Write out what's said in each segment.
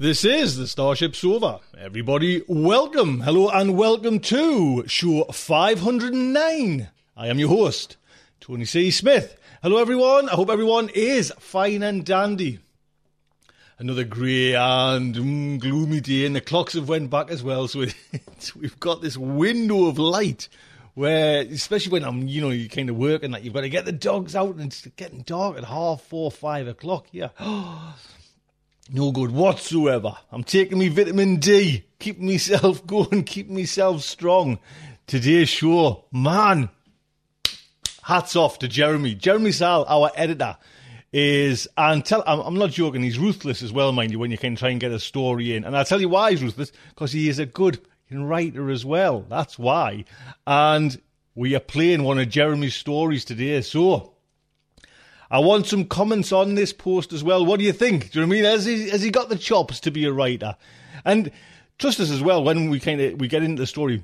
This is the Starship Sofa. Everybody, welcome, hello, and welcome to show 509. I am your host, Tony C. Smith. Hello, everyone. I hope everyone is fine and dandy. Another grey and mm, gloomy day, and the clocks have went back as well. So we've got this window of light where, especially when I'm, you know, you kind of working that, you've got to get the dogs out, and it's getting dark at half four, five o'clock. Yeah. No good whatsoever. I'm taking me vitamin D, keeping myself going, keeping myself strong. Today's show, man, hats off to Jeremy. Jeremy Szal, our editor, is, and tell, I'm, I'm not joking, he's ruthless as well, mind you, when you can try and get a story in. And I'll tell you why he's ruthless, because he is a good writer as well. That's why. And we are playing one of Jeremy's stories today. So, I want some comments on this post as well. What do you think? Do you know I mean? Has he, has he got the chops to be a writer? And trust us as well, when we kind of, we get into the story,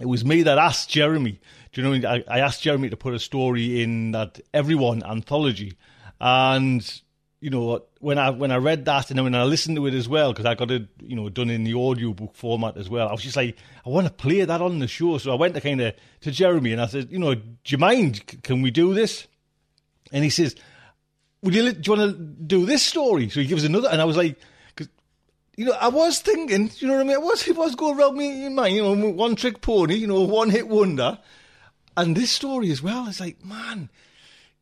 it was me that asked Jeremy. Do you know what I mean? I, I asked Jeremy to put a story in that Everyone anthology. And, you know, when I, when I read that and then when I listened to it as well, because I got it, you know, done in the audiobook format as well, I was just like, I want to play that on the show. So I went to kind of, to Jeremy and I said, you know, do you mind? Can we do this? And he says, "Would you do you want to do this story?" So he gives another, and I was like, 'cause, you know, I was thinking, you know what I mean? I was, it was going around me in mind, you know, one trick pony, you know, one hit wonder, and this story as well. It's like, man,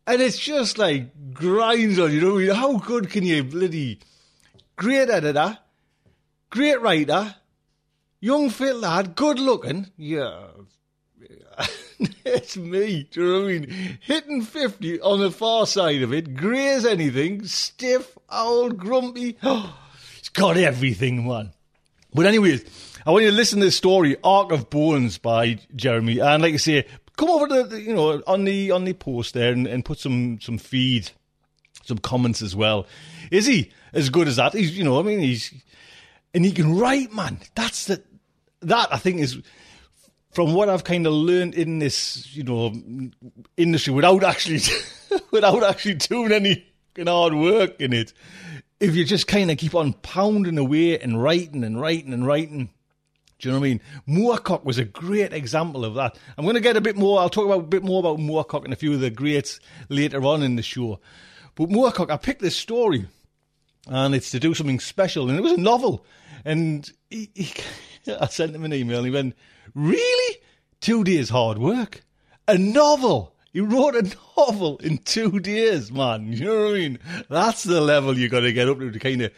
and it's just like grinds on you. Know? How good can you bloody great editor, great writer, young fit lad, good looking, yeah. it's me. Do you know what I mean? Hitting 50 on the far side of it, grey as anything, stiff, old, grumpy. it's got everything, man. But anyways, I want you to listen to this story, Ark of Bones by Jeremy. And like I say, come over to the, you know, on the on the post there and, and put some some feed, some comments as well. Is he as good as that? He's you know, I mean he's and he can write, man. That's the that I think is from what I've kind of learned in this, you know, industry without actually without actually doing any hard work in it. If you just kind of keep on pounding away and writing and writing and writing, do you know what I mean? Moorcock was a great example of that. I'm going to get a bit more. I'll talk about a bit more about Moorcock and a few of the greats later on in the show. But Moorcock, I picked this story, and it's to do something special, and it was a novel. And he, he, I sent him an email, and he went, "Really? Two days hard work? A novel?" He wrote a novel in two days, man. You know what I mean? That's the level you got to get up to to kind of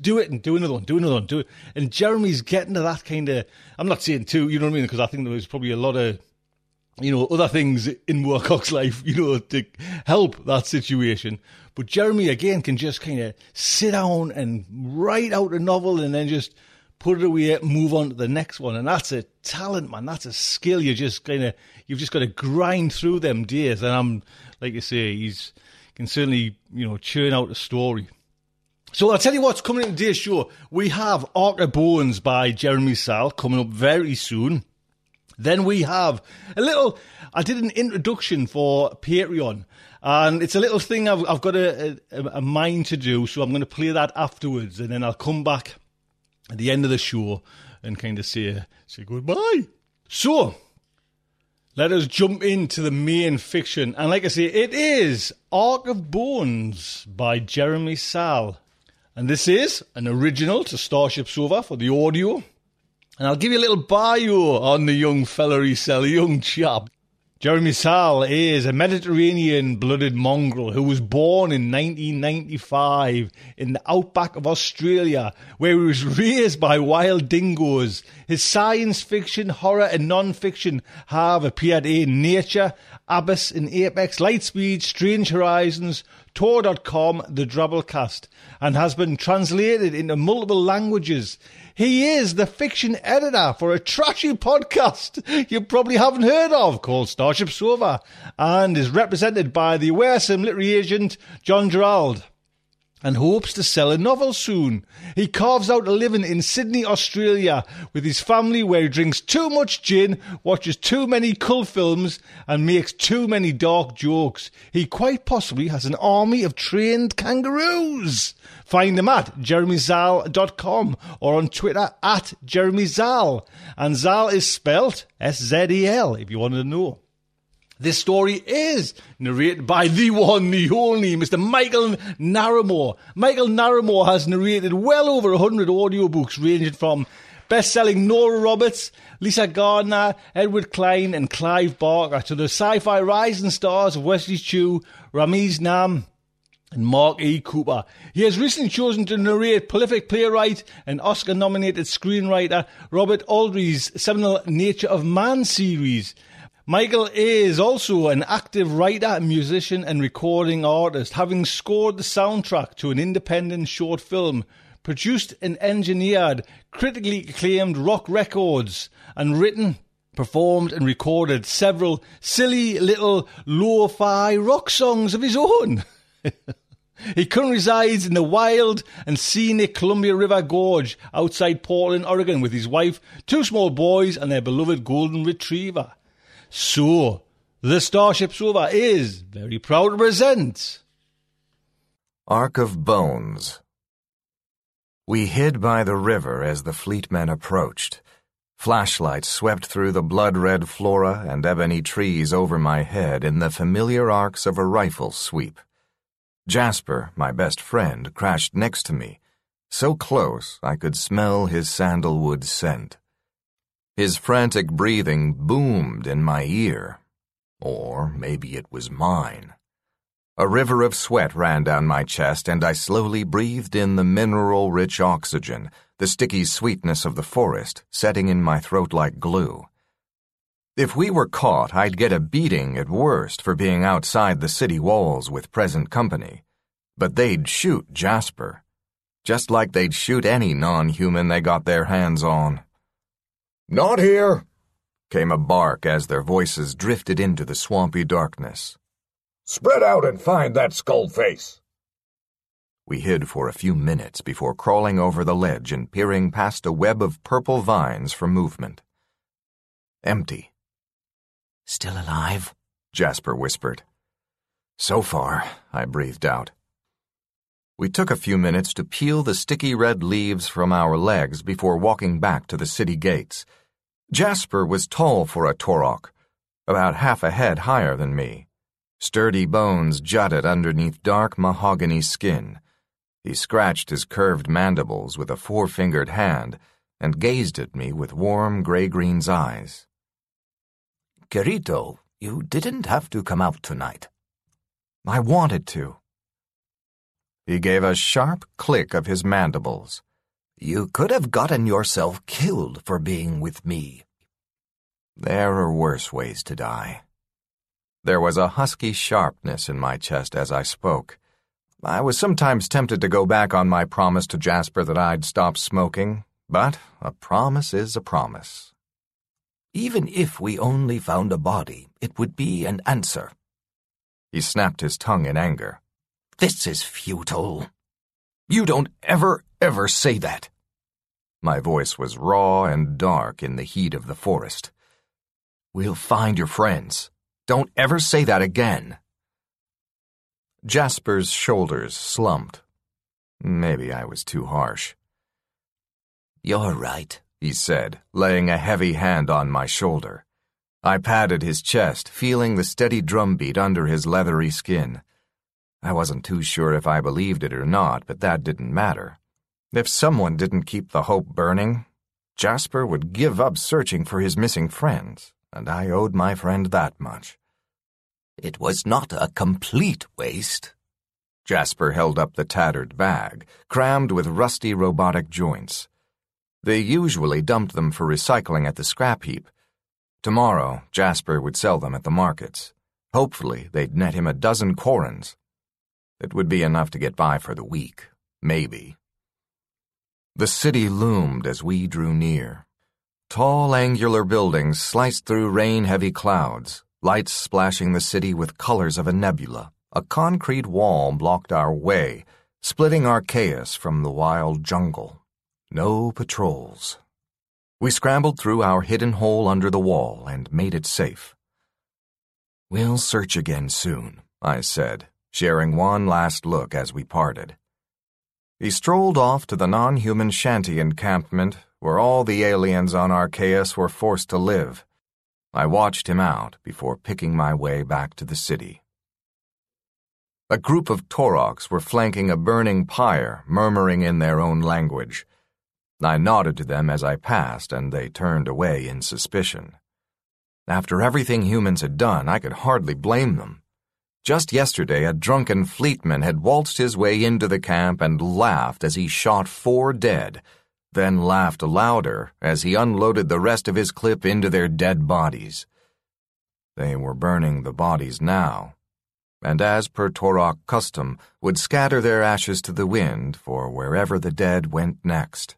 do it and do another one, do another one, do it. And Jeremy's getting to that kind of. I'm not saying two, you know what I mean? Because I think there was probably a lot of, you know, other things in Moorcock's life, you know, to help that situation. But Jeremy again can just kind of sit down and write out a novel and then just put it away, move on to the next one. And that's a talent, man. That's a skill. You just kind of, you've just got to grind through them days. And I'm, like you say, he's can certainly, you know, churn out a story. So I'll tell you what's coming in today's show. We have of Bones by Jeremy Szal coming up very soon. Then we have a little. I did an introduction for Patreon, and it's a little thing I've, I've got a, a, a mind to do. So I'm going to play that afterwards, and then I'll come back at the end of the show and kind of say say goodbye. So let us jump into the main fiction, and like I say, it is Ark of Bones by Jeremy Szal. And this is an original to Starship Sofa for the audio. And I'll give you a little bio on the young fella he sell, a young chap. Jeremy Szal is a Mediterranean blooded mongrel who was born in 1995 in the outback of Australia, where he was raised by wild dingoes. His science fiction, horror, and non fiction have appeared in Nature, Abyss and Apex, Lightspeed, Strange Horizons, Tor.com, The Drabblecast, and has been translated into multiple languages. He is the fiction editor for a trashy podcast you probably haven't heard of called Starship Sofa and is represented by the Wearsome literary agent John Jarrold and hopes to sell a novel soon. He carves out a living in Sydney, Australia, with his family where he drinks too much gin, watches too many cult films, and makes too many dark jokes. He quite possibly has an army of trained kangaroos. Find them at jeremyszal.com or on Twitter at jeremyszal. And Szal is spelt S-Z-E-L, if you want to know. This story is narrated by the one, the only, Mr. Mikael Naramore. Mikael Naramore has narrated well over 100 audiobooks ranging from best-selling Nora Roberts, Lisa Gardner, Edward Klein and Clive Barker to the sci-fi rising stars of Wesley Chu, Ramez Naam, and Mark E. Cooper. He has recently chosen to narrate prolific playwright and Oscar nominated screenwriter Robert Ardrey's seminal Nature of Man series. Mikael is also an active writer, musician, and recording artist, having scored the soundtrack to an independent short film, produced and engineered critically acclaimed rock records, and written, performed, and recorded several silly little lo fi rock songs of his own. He currently resides in the wild and scenic Columbia River Gorge outside Portland, Oregon, with his wife, two small boys, and their beloved golden retriever. So, the Starship Sofa is very proud to present Ark of Bones. We hid by the river as the fleet men approached. Flashlights swept through the blood red flora and ebony trees over my head in the familiar arcs of a rifle sweep. Jasper, my best friend, crashed next to me, so close I could smell his sandalwood scent. His frantic breathing boomed in my ear. Or maybe it was mine. A river of sweat ran down my chest, and I slowly breathed in the mineral rich oxygen, the sticky sweetness of the forest, setting in my throat like glue. If we were caught, I'd get a beating at worst for being outside the city walls with present company. But they'd shoot Jasper, just like they'd shoot any non human they got their hands on. Not here, came a bark as their voices drifted into the swampy darkness. Spread out and find that skull face. We hid for a few minutes before crawling over the ledge and peering past a web of purple vines for movement. Empty. Still alive? Jasper whispered. So far, I breathed out. We took a few minutes to peel the sticky red leaves from our legs before walking back to the city gates. Jasper was tall for a Torok, about half a head higher than me. Sturdy bones jutted underneath dark mahogany skin. He scratched his curved mandibles with a four fingered hand and gazed at me with warm gray green's eyes. Kirito, you didn't have to come out tonight. I wanted to. He gave a sharp click of his mandibles. You could have gotten yourself killed for being with me. There are worse ways to die. There was a husky sharpness in my chest as I spoke. I was sometimes tempted to go back on my promise to Jasper that I'd stop smoking, but a promise is a promise. Even if we only found a body, it would be an answer. He snapped his tongue in anger. This is futile. You don't ever, ever say that. My voice was raw and dark in the heat of the forest. We'll find your friends. Don't ever say that again. Jasper's shoulders slumped. Maybe I was too harsh. You're right, he said, laying a heavy hand on my shoulder. I patted his chest, feeling the steady drumbeat under his leathery skin. I wasn't too sure if I believed it or not, but that didn't matter. If someone didn't keep the hope burning, Jasper would give up searching for his missing friends, and I owed my friend that much. It was not a complete waste. Jasper held up the tattered bag, crammed with rusty robotic joints. They usually dumped them for recycling at the scrap heap. Tomorrow, Jasper would sell them at the markets. Hopefully, they'd net him a dozen korons. It would be enough to get by for the week, maybe. The city loomed as we drew near. Tall, angular buildings sliced through rain-heavy clouds, lights splashing the city with colors of a nebula. A concrete wall blocked our way, splitting Archaeus from the wild jungle. No patrols. We scrambled through our hidden hole under the wall and made it safe. We'll search again soon, I said, sharing one last look as we parted. He strolled off to the non-human shanty encampment where all the aliens on Archaeus were forced to live. I watched him out before picking my way back to the city. A group of Taurochs were flanking a burning pyre, murmuring in their own language. I nodded to them as I passed, and they turned away in suspicion. After everything humans had done, I could hardly blame them. Just yesterday, a drunken fleetman had waltzed his way into the camp and laughed as he shot four dead, then laughed louder as he unloaded the rest of his clip into their dead bodies. They were burning the bodies now, and as per Tauroch custom, would scatter their ashes to the wind for wherever the dead went next.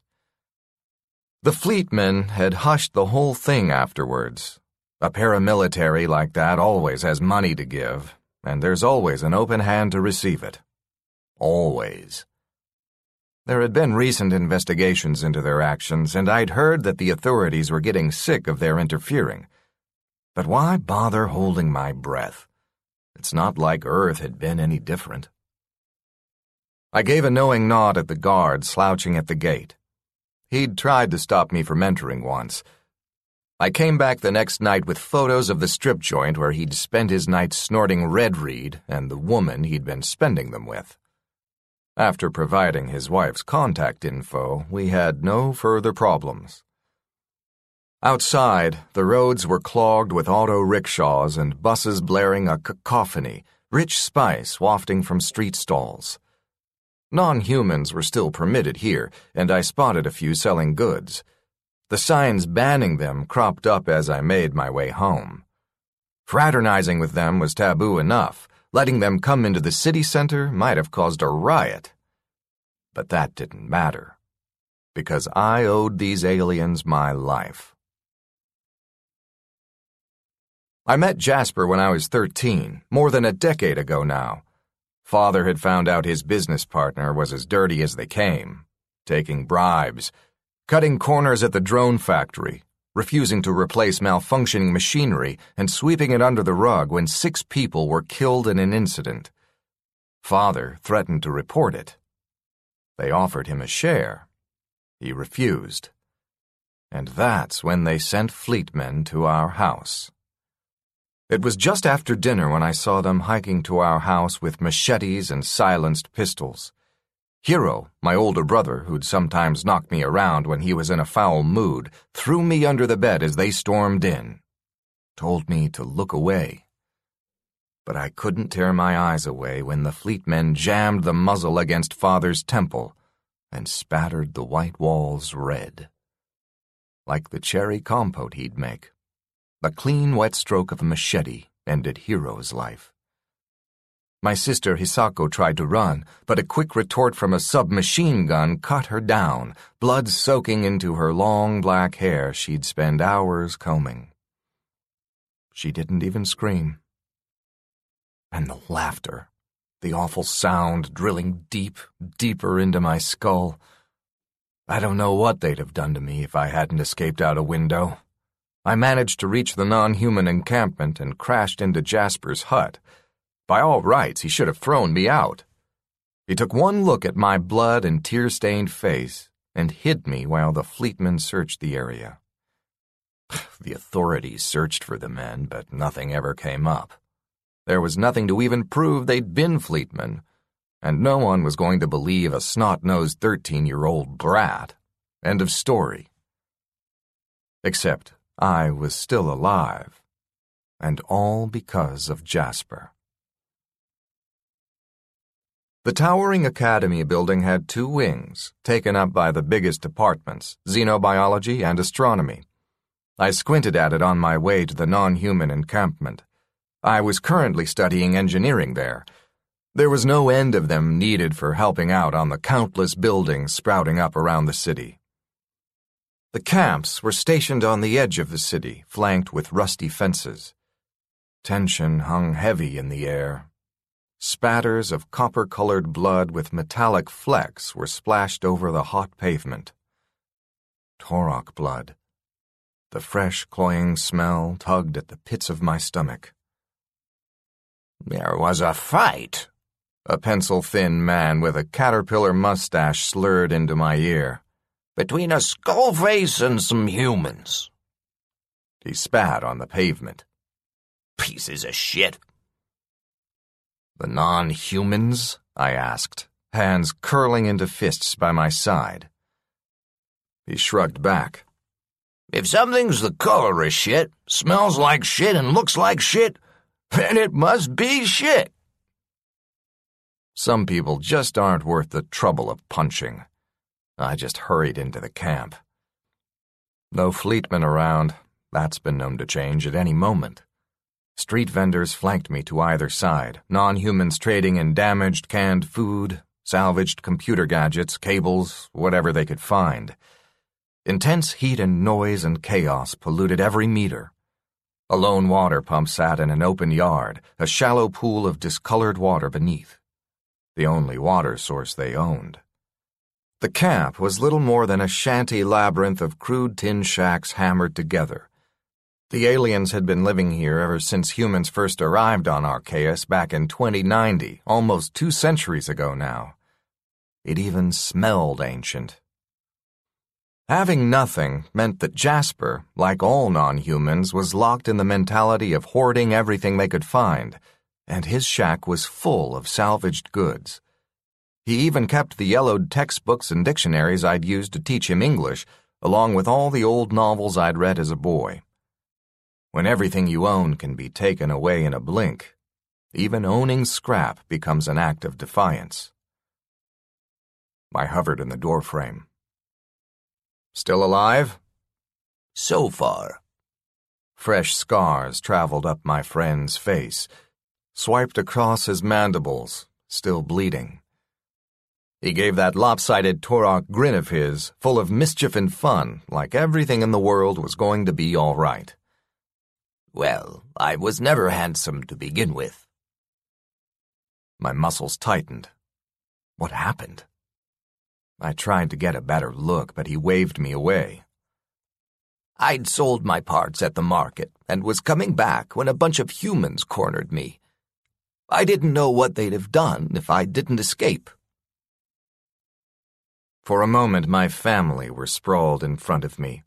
The fleetmen had hushed the whole thing afterwards. A paramilitary like that always has money to give, and there's always an open hand to receive it. Always. There had been recent investigations into their actions, and I'd heard that the authorities were getting sick of their interfering. But why bother holding my breath? It's not like Earth had been any different. I gave a knowing nod at the guard slouching at the gate. He'd tried to stop me from entering once. I came back the next night with photos of the strip joint where he'd spent his nights snorting red reed and the woman he'd been spending them with. After providing his wife's contact info, we had no further problems. Outside, the roads were clogged with auto rickshaws and buses blaring a cacophony, rich spice wafting from street stalls. Non humans were still permitted here, and I spotted a few selling goods. The signs banning them cropped up as I made my way home. Fraternizing with them was taboo enough. Letting them come into the city center might have caused a riot. But that didn't matter, because I owed these aliens my life. I met Jasper when I was 13, more than a decade ago now. Father had found out his business partner was as dirty as they came, taking bribes, cutting corners at the drone factory, refusing to replace malfunctioning machinery, and sweeping it under the rug when six people were killed in an incident. Father threatened to report it. They offered him a share. He refused. And that's when they sent fleetmen to our house. It was just after dinner when I saw them hiking to our house with machetes and silenced pistols. Hero, my older brother, who'd sometimes knock me around when he was in a foul mood, threw me under the bed as they stormed in. Told me to look away. But I couldn't tear my eyes away when the fleetmen jammed the muzzle against father's temple and spattered the white walls red. Like the cherry compote he'd make. A clean, wet stroke of a machete ended Hero's life. My sister Hisako tried to run, but a quick retort from a submachine gun cut her down, blood soaking into her long black hair she'd spend hours combing. She didn't even scream. And the laughter, the awful sound drilling deep, deeper into my skull. I don't know what they'd have done to me if I hadn't escaped out a window. I managed to reach the non-human encampment and crashed into Jasper's hut. By all rights, he should have thrown me out. He took one look at my blood and tear-stained face and hid me while the fleetmen searched the area. The authorities searched for the men, but nothing ever came up. There was nothing to even prove they'd been fleetmen, and no one was going to believe a snot-nosed 13-year-old brat. End of story. Except I was still alive, and all because of Jasper. The towering academy building had two wings, taken up by the biggest departments, xenobiology and astronomy. I squinted at it on my way to the non-human encampment. I was currently studying engineering there. There was no end of them needed for helping out on the countless buildings sprouting up around the city. The camps were stationed on the edge of the city, flanked with rusty fences. Tension hung heavy in the air, Spatters of copper colored blood with metallic flecks were splashed over the hot pavement. Torok blood. The fresh, cloying smell tugged at the pits of my stomach. There was a fight. A pencil thin man with a caterpillar mustache slurred into my ear. Between a skull face and some humans. He spat on the pavement. Pieces of shit. The non humans? I asked, hands curling into fists by my side. He shrugged back. If something's the color of shit, smells like shit, and looks like shit, then it must be shit. Some people just aren't worth the trouble of punching. I just hurried into the camp. No fleetmen around. That's been known to change at any moment. Street vendors flanked me to either side, non humans trading in damaged canned food, salvaged computer gadgets, cables, whatever they could find. Intense heat and noise and chaos polluted every meter. A lone water pump sat in an open yard, a shallow pool of discolored water beneath. The only water source they owned. The camp was little more than a shanty labyrinth of crude tin shacks hammered together the aliens had been living here ever since humans first arrived on Archaeus back in 2090, almost two centuries ago now. It even smelled ancient. Having nothing meant that Jasper, like all non humans, was locked in the mentality of hoarding everything they could find, and his shack was full of salvaged goods. He even kept the yellowed textbooks and dictionaries I'd used to teach him English, along with all the old novels I'd read as a boy. When everything you own can be taken away in a blink, even owning scrap becomes an act of defiance. I hovered in the doorframe. Still alive? So far. Fresh scars traveled up my friend's face, swiped across his mandibles, still bleeding. He gave that lopsided Torok grin of his, full of mischief and fun, like everything in the world was going to be all right. Well, I was never handsome to begin with. My muscles tightened. What happened? I tried to get a better look, but he waved me away. I'd sold my parts at the market and was coming back when a bunch of humans cornered me. I didn't know what they'd have done if I didn't escape. For a moment, my family were sprawled in front of me.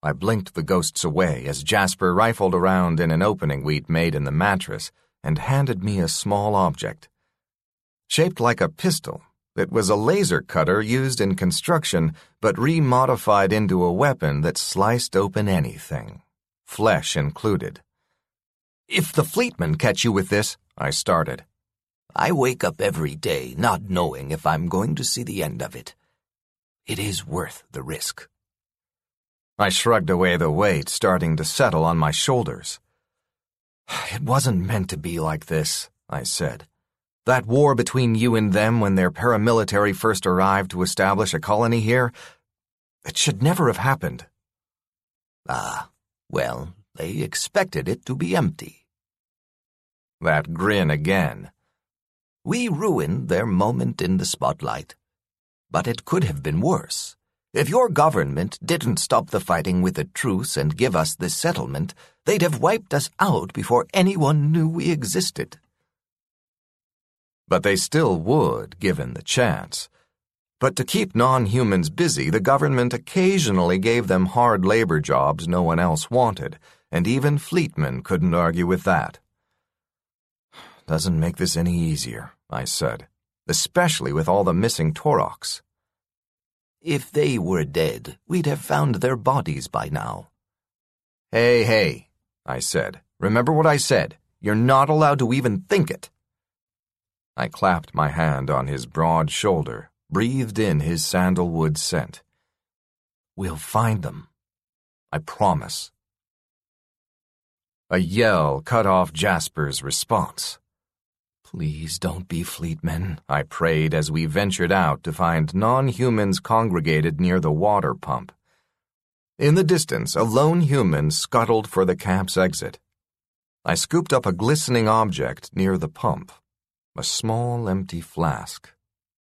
I blinked the ghosts away as Jasper rifled around in an opening we'd made in the mattress and handed me a small object. Shaped like a pistol, it was a laser cutter used in construction but remodified into a weapon that sliced open anything, flesh included. If the fleetmen catch you with this, I started. I wake up every day not knowing if I'm going to see the end of it. It is worth the risk. I shrugged away the weight starting to settle on my shoulders. It wasn't meant to be like this, I said. That war between you and them when their paramilitary first arrived to establish a colony here, it should never have happened. Ah, well, they expected it to be empty. That grin again. We ruined their moment in the spotlight. But it could have been worse. If your government didn't stop the fighting with a truce and give us this settlement, they'd have wiped us out before anyone knew we existed. But they still would, given the chance. But to keep non humans busy, the government occasionally gave them hard labor jobs no one else wanted, and even fleetmen couldn't argue with that. doesn't make this any easier, I said, especially with all the missing Toroks. If they were dead, we'd have found their bodies by now. Hey, hey, I said. Remember what I said. You're not allowed to even think it. I clapped my hand on his broad shoulder, breathed in his sandalwood scent. We'll find them. I promise. A yell cut off Jasper's response. Please don't be fleetmen, I prayed as we ventured out to find non humans congregated near the water pump. In the distance, a lone human scuttled for the camp's exit. I scooped up a glistening object near the pump a small empty flask.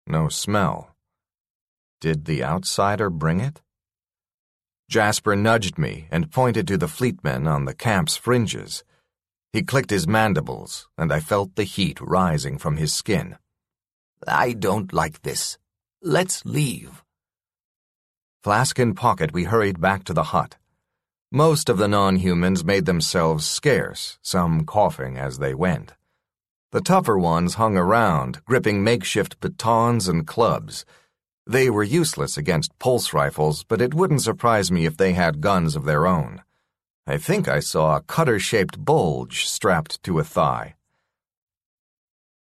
No smell. Did the outsider bring it? Jasper nudged me and pointed to the fleetmen on the camp's fringes. He clicked his mandibles, and I felt the heat rising from his skin. I don't like this. Let's leave. Flask in pocket, we hurried back to the hut. Most of the non humans made themselves scarce, some coughing as they went. The tougher ones hung around, gripping makeshift batons and clubs. They were useless against pulse rifles, but it wouldn't surprise me if they had guns of their own. I think I saw a cutter shaped bulge strapped to a thigh.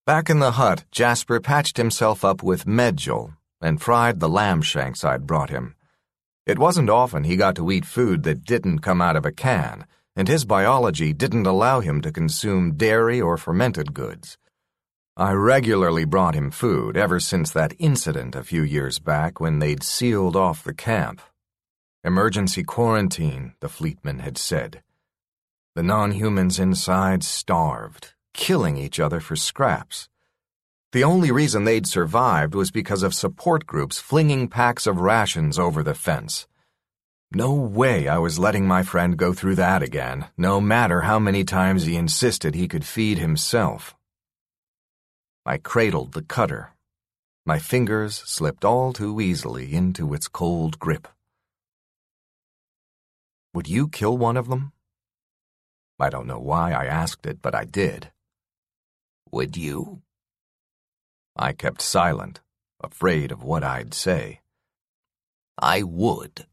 Back in the hut, Jasper patched himself up with medjool and fried the lamb shanks I'd brought him. It wasn't often he got to eat food that didn't come out of a can, and his biology didn't allow him to consume dairy or fermented goods. I regularly brought him food ever since that incident a few years back when they'd sealed off the camp Emergency quarantine, the fleetman had said. The non humans inside starved, killing each other for scraps. The only reason they'd survived was because of support groups flinging packs of rations over the fence. No way I was letting my friend go through that again, no matter how many times he insisted he could feed himself. I cradled the cutter. My fingers slipped all too easily into its cold grip. Would you kill one of them? I don't know why I asked it, but I did. Would you? I kept silent, afraid of what I'd say. I would,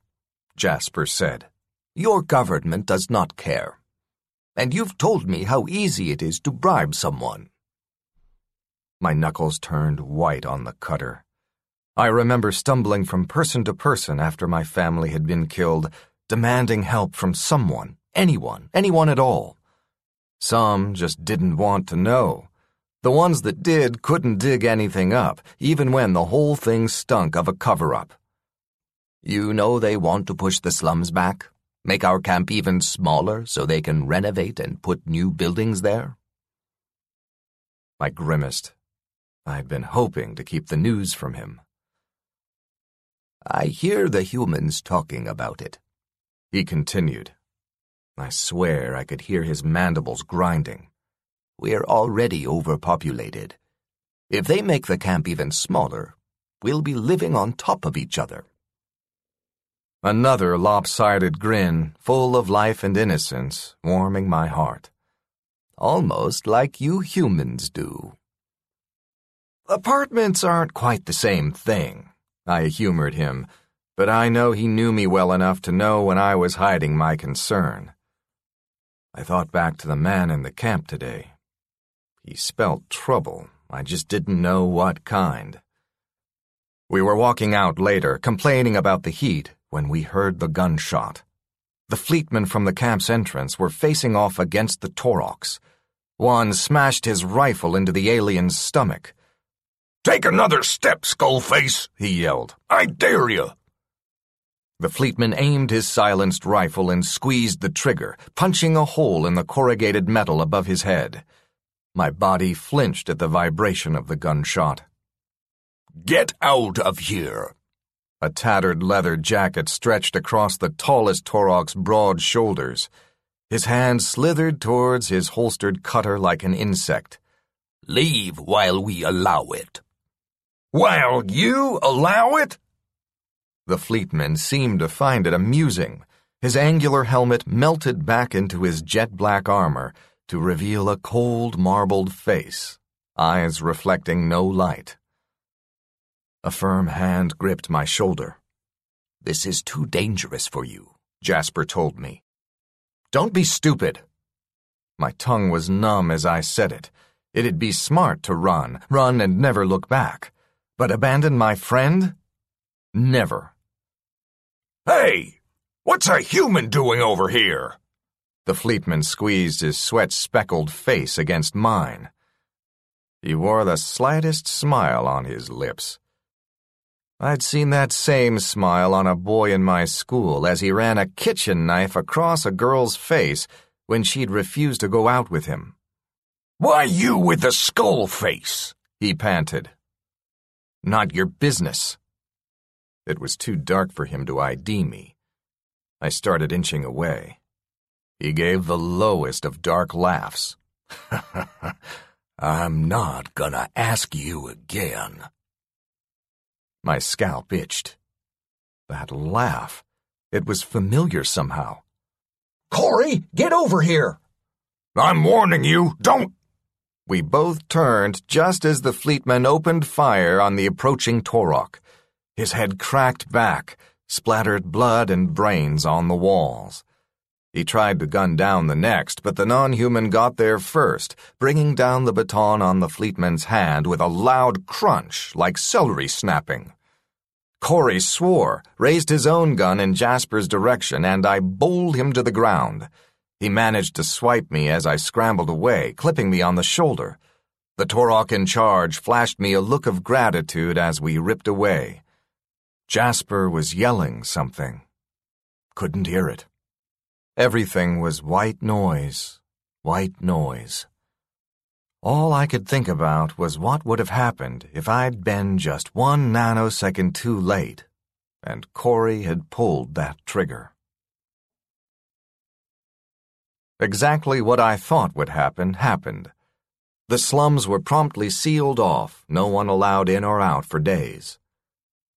Jasper said. Your government does not care. And you've told me how easy it is to bribe someone. My knuckles turned white on the cutter. I remember stumbling from person to person after my family had been killed demanding help from someone, anyone, anyone at all. Some just didn't want to know. The ones that did couldn't dig anything up, even when the whole thing stunk of a cover up. You know they want to push the slums back? Make our camp even smaller so they can renovate and put new buildings there? I grimaced. I'd been hoping to keep the news from him. I hear the humans talking about it. He continued. I swear I could hear his mandibles grinding. We're already overpopulated. If they make the camp even smaller, we'll be living on top of each other. Another lopsided grin, full of life and innocence, warming my heart. Almost like you humans do. Apartments aren't quite the same thing, I humored him but I know he knew me well enough to know when I was hiding my concern. I thought back to the man in the camp today. He spelt trouble, I just didn't know what kind. We were walking out later, complaining about the heat, when we heard the gunshot. The fleetmen from the camp's entrance were facing off against the Toroks. One smashed his rifle into the alien's stomach. Take another step, Skullface, he yelled. I dare you. The fleetman aimed his silenced rifle and squeezed the trigger, punching a hole in the corrugated metal above his head. My body flinched at the vibration of the gunshot. Get out of here! A tattered leather jacket stretched across the tallest Torok's broad shoulders. His hand slithered towards his holstered cutter like an insect. Leave while we allow it. While you allow it? The fleetman seemed to find it amusing. His angular helmet melted back into his jet black armor, to reveal a cold marbled face, eyes reflecting no light. A firm hand gripped my shoulder. This is too dangerous for you, Jasper told me. Don't be stupid. My tongue was numb as I said it. It'd be smart to run, run and never look back. But abandon my friend? Never. Hey! What's a human doing over here? The fleetman squeezed his sweat speckled face against mine. He wore the slightest smile on his lips. I'd seen that same smile on a boy in my school as he ran a kitchen knife across a girl's face when she'd refused to go out with him. Why you with the skull face? He panted. Not your business. It was too dark for him to ID me. I started inching away. He gave the lowest of dark laughs. I'm not gonna ask you again. My scalp itched. That laugh. It was familiar somehow. Corey, get over here! I'm warning you, don't. We both turned just as the fleetman opened fire on the approaching Torok. His head cracked back, splattered blood and brains on the walls. He tried to gun down the next, but the non-human got there first, bringing down the baton on the fleetman's hand with a loud crunch like celery snapping. Corey swore, raised his own gun in Jasper's direction, and I bowled him to the ground. He managed to swipe me as I scrambled away, clipping me on the shoulder. The Torok in charge flashed me a look of gratitude as we ripped away. Jasper was yelling something. Couldn't hear it. Everything was white noise, white noise. All I could think about was what would have happened if I'd been just one nanosecond too late, and Corey had pulled that trigger. Exactly what I thought would happen happened. The slums were promptly sealed off, no one allowed in or out for days.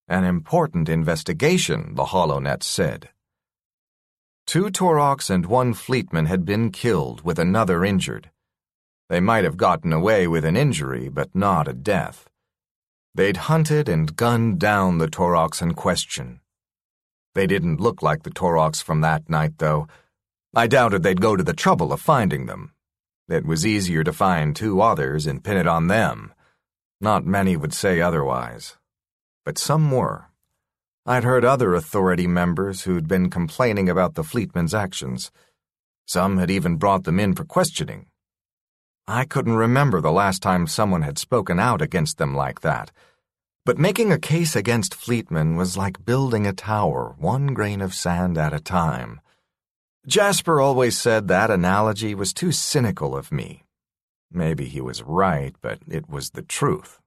An important investigation, the HoloNet said. Two Toroks and one Fleetman had been killed, with another injured. They might have gotten away with an injury, but not a death. They'd hunted and gunned down the Toroks in question. They didn't look like the Toroks from that night, though. I doubted they'd go to the trouble of finding them. It was easier to find two others and pin it on them. Not many would say otherwise. But some were. I'd heard other authority members who'd been complaining about the Fleetman's actions. Some had even brought them in for questioning. I couldn't remember the last time someone had spoken out against them like that. But making a case against Fleetman was like building a tower, one grain of sand at a time. Jasper always said that analogy was too cynical of me. Maybe he was right, but it was the truth.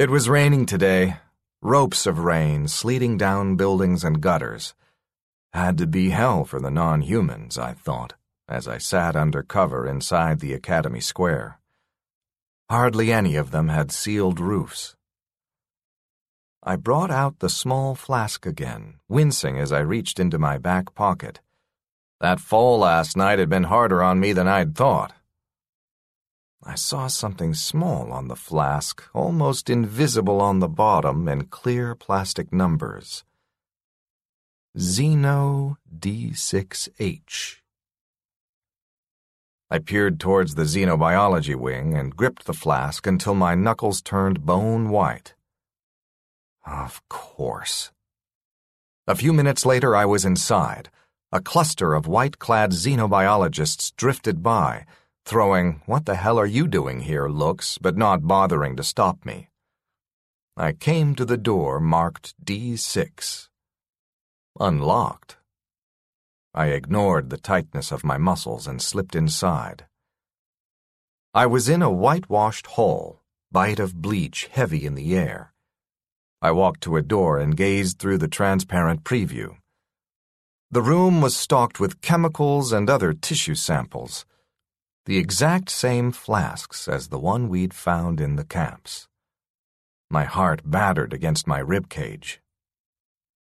It was raining today, ropes of rain sleeting down buildings and gutters. Had to be hell for the non humans, I thought, as I sat under cover inside the Academy Square. Hardly any of them had sealed roofs. I brought out the small flask again, wincing as I reached into my back pocket. That fall last night had been harder on me than I'd thought. I saw something small on the flask, almost invisible on the bottom in clear plastic numbers. Xeno D6H. I peered towards the xenobiology wing and gripped the flask until my knuckles turned bone white. Of course. A few minutes later, I was inside. A cluster of white clad xenobiologists drifted by throwing, What the hell are you doing here looks, but not bothering to stop me. I came to the door marked D6. Unlocked. I ignored the tightness of my muscles and slipped inside. I was in a whitewashed hall, bite of bleach heavy in the air. I walked to a door and gazed through the transparent preview. The room was stocked with chemicals and other tissue samples the exact same flasks as the one we'd found in the camps. My heart battered against my rib cage.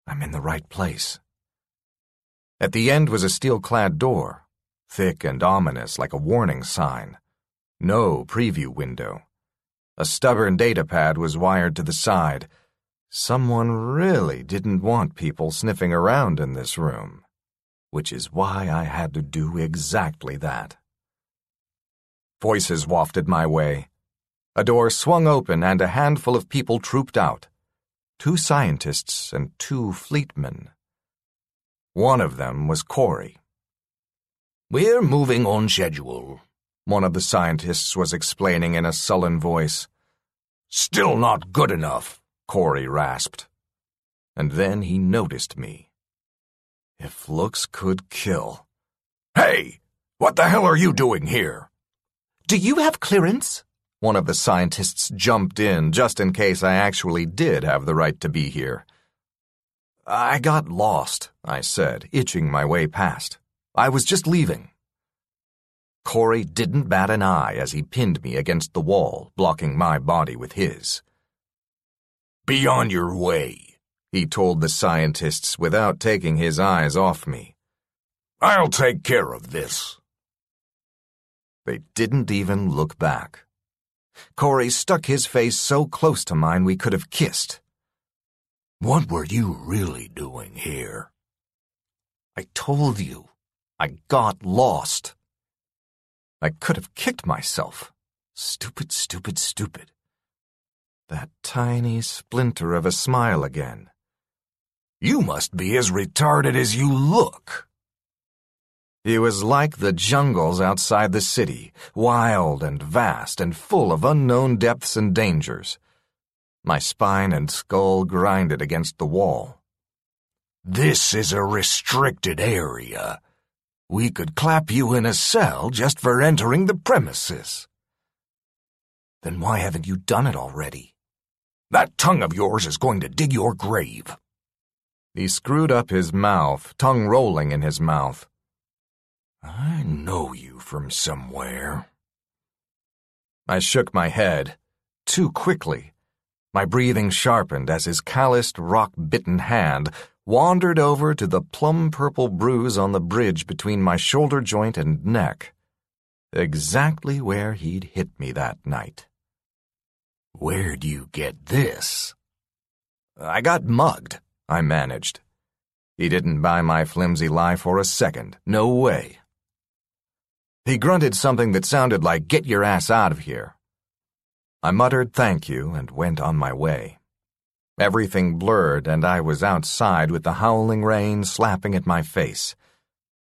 I'm in the right place. At the end was a steel clad door. thick and ominous like a warning sign. No preview window. A stubborn datapad was wired to the side. Someone really didn't want people sniffing around in this room, which is why I had to do exactly that. Voices wafted my way. A door swung open and a handful of people trooped out. Two scientists and two fleetmen. One of them was Corey. We're moving on schedule, one of the scientists was explaining in a sullen voice. Still not good enough, Corey rasped. And then he noticed me. If looks could kill. Hey, what the hell are you doing here? Do you have clearance? One of the scientists jumped in just in case I actually did have the right to be here. I got lost, I said, itching my way past. I was just leaving. Corey didn't bat an eye as he pinned me against the wall, blocking my body with his. Be on your way, he told the scientists without taking his eyes off me. I'll take care of this. They didn't even look back. Corey stuck his face so close to mine we could have kissed. What were you really doing here? I told you. I got lost. I could have kicked myself. Stupid, stupid, stupid. That tiny splinter of a smile again. You must be as retarded as you look. He was like the jungles outside the city, wild and vast and full of unknown depths and dangers. My spine and skull grinded against the wall. This is a restricted area. We could clap you in a cell just for entering the premises. Then why haven't you done it already? That tongue of yours is going to dig your grave. He screwed up his mouth, tongue rolling in his mouth. I know you from somewhere. I shook my head, too quickly. My breathing sharpened as his calloused, rock-bitten hand wandered over to the plum-purple bruise on the bridge between my shoulder joint and neck. Exactly where he'd hit me that night. Where'd you get this? I got mugged, I managed. He didn't buy my flimsy lie for a second. No way. He grunted something that sounded like, get your ass out of here. I muttered thank you and went on my way. Everything blurred, and I was outside with the howling rain slapping at my face.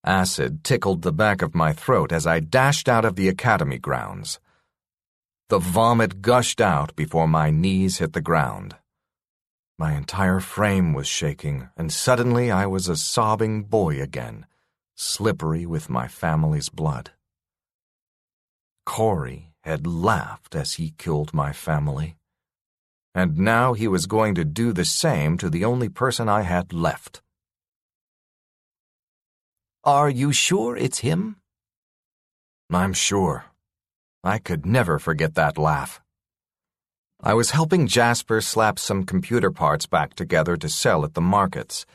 Acid tickled the back of my throat as I dashed out of the academy grounds. The vomit gushed out before my knees hit the ground. My entire frame was shaking, and suddenly I was a sobbing boy again, slippery with my family's blood. Corey had laughed as he killed my family. And now he was going to do the same to the only person I had left. Are you sure it's him? I'm sure. I could never forget that laugh. I was helping Jasper slap some computer parts back together to sell at the markets.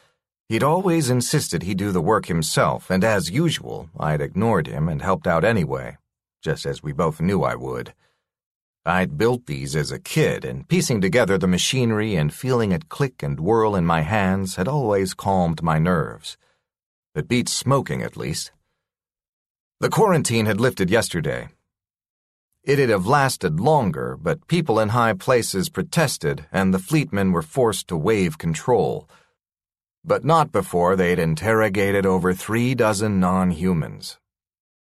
He'd always insisted he do the work himself, and as usual, I'd ignored him and helped out anyway just as we both knew I would. I'd built these as a kid, and piecing together the machinery and feeling it click and whirl in my hands had always calmed my nerves. It beat smoking, at least. The quarantine had lifted yesterday. It'd have lasted longer, but people in high places protested, and the fleetmen were forced to waive control. But not before they'd interrogated over three dozen non humans.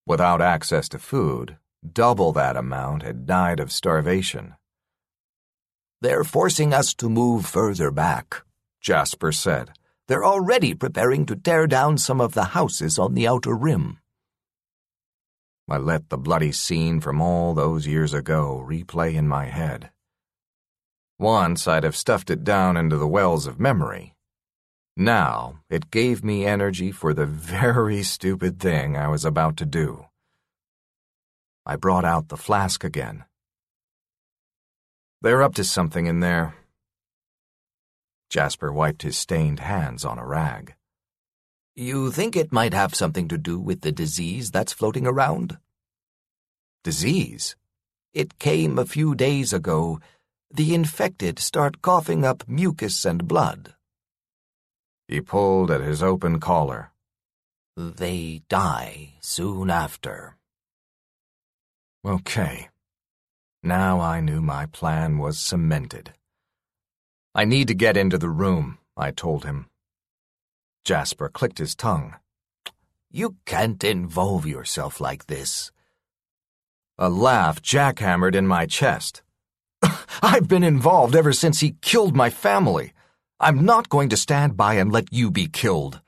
Without access to food, double that amount had died of starvation. They're forcing us to move further back, Jasper said. They're already preparing to tear down some of the houses on the outer rim. I let the bloody scene from all those years ago replay in my head. Once I'd have stuffed it down into the wells of memory. Now, it gave me energy for the very stupid thing I was about to do. I brought out the flask again. They're up to something in there. Jasper wiped his stained hands on a rag. You think it might have something to do with the disease that's floating around? Disease? It came a few days ago. The infected start coughing up mucus and blood. He pulled at his open collar. They die soon after. Okay. Now I knew my plan was cemented. I need to get into the room, I told him. Jasper clicked his tongue. You can't involve yourself like this. A laugh jackhammered in my chest. I've been involved ever since he killed my family. I'm not going to stand by and let you be killed.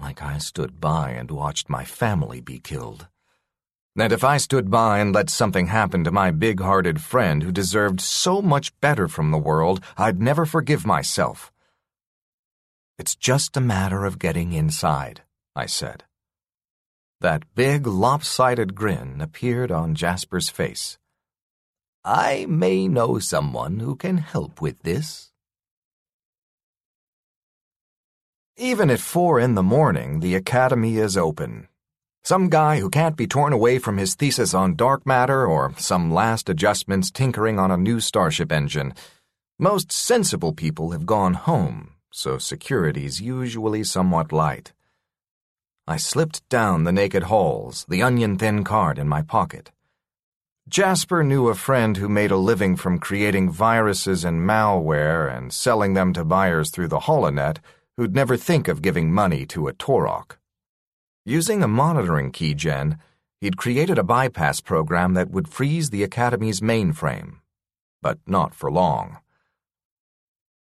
Like I stood by and watched my family be killed. And if I stood by and let something happen to my big hearted friend who deserved so much better from the world, I'd never forgive myself. It's just a matter of getting inside, I said. That big, lopsided grin appeared on Jasper's face. I may know someone who can help with this. Even at four in the morning, the Academy is open. Some guy who can't be torn away from his thesis on dark matter or some last adjustments tinkering on a new Starship engine. Most sensible people have gone home, so security's usually somewhat light. I slipped down the naked halls, the onion thin card in my pocket. Jasper knew a friend who made a living from creating viruses and malware and selling them to buyers through the Holonet who'd never think of giving money to a Torok. Using a monitoring keygen, he'd created a bypass program that would freeze the Academy's mainframe. But not for long.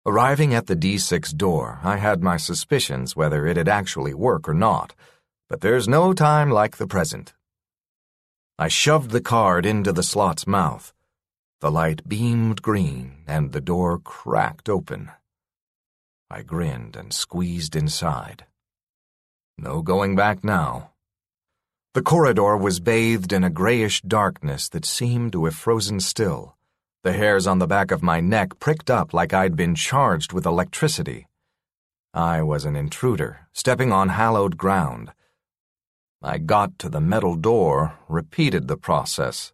Arriving at the D6 door, I had my suspicions whether it'd actually work or not but there's no time like the present. I shoved the card into the slot's mouth. The light beamed green, and the door cracked open. I grinned and squeezed inside. No going back now. The corridor was bathed in a grayish darkness that seemed to have frozen still. The hairs on the back of my neck pricked up like I'd been charged with electricity. I was an intruder, stepping on hallowed ground. I got to the metal door, repeated the process.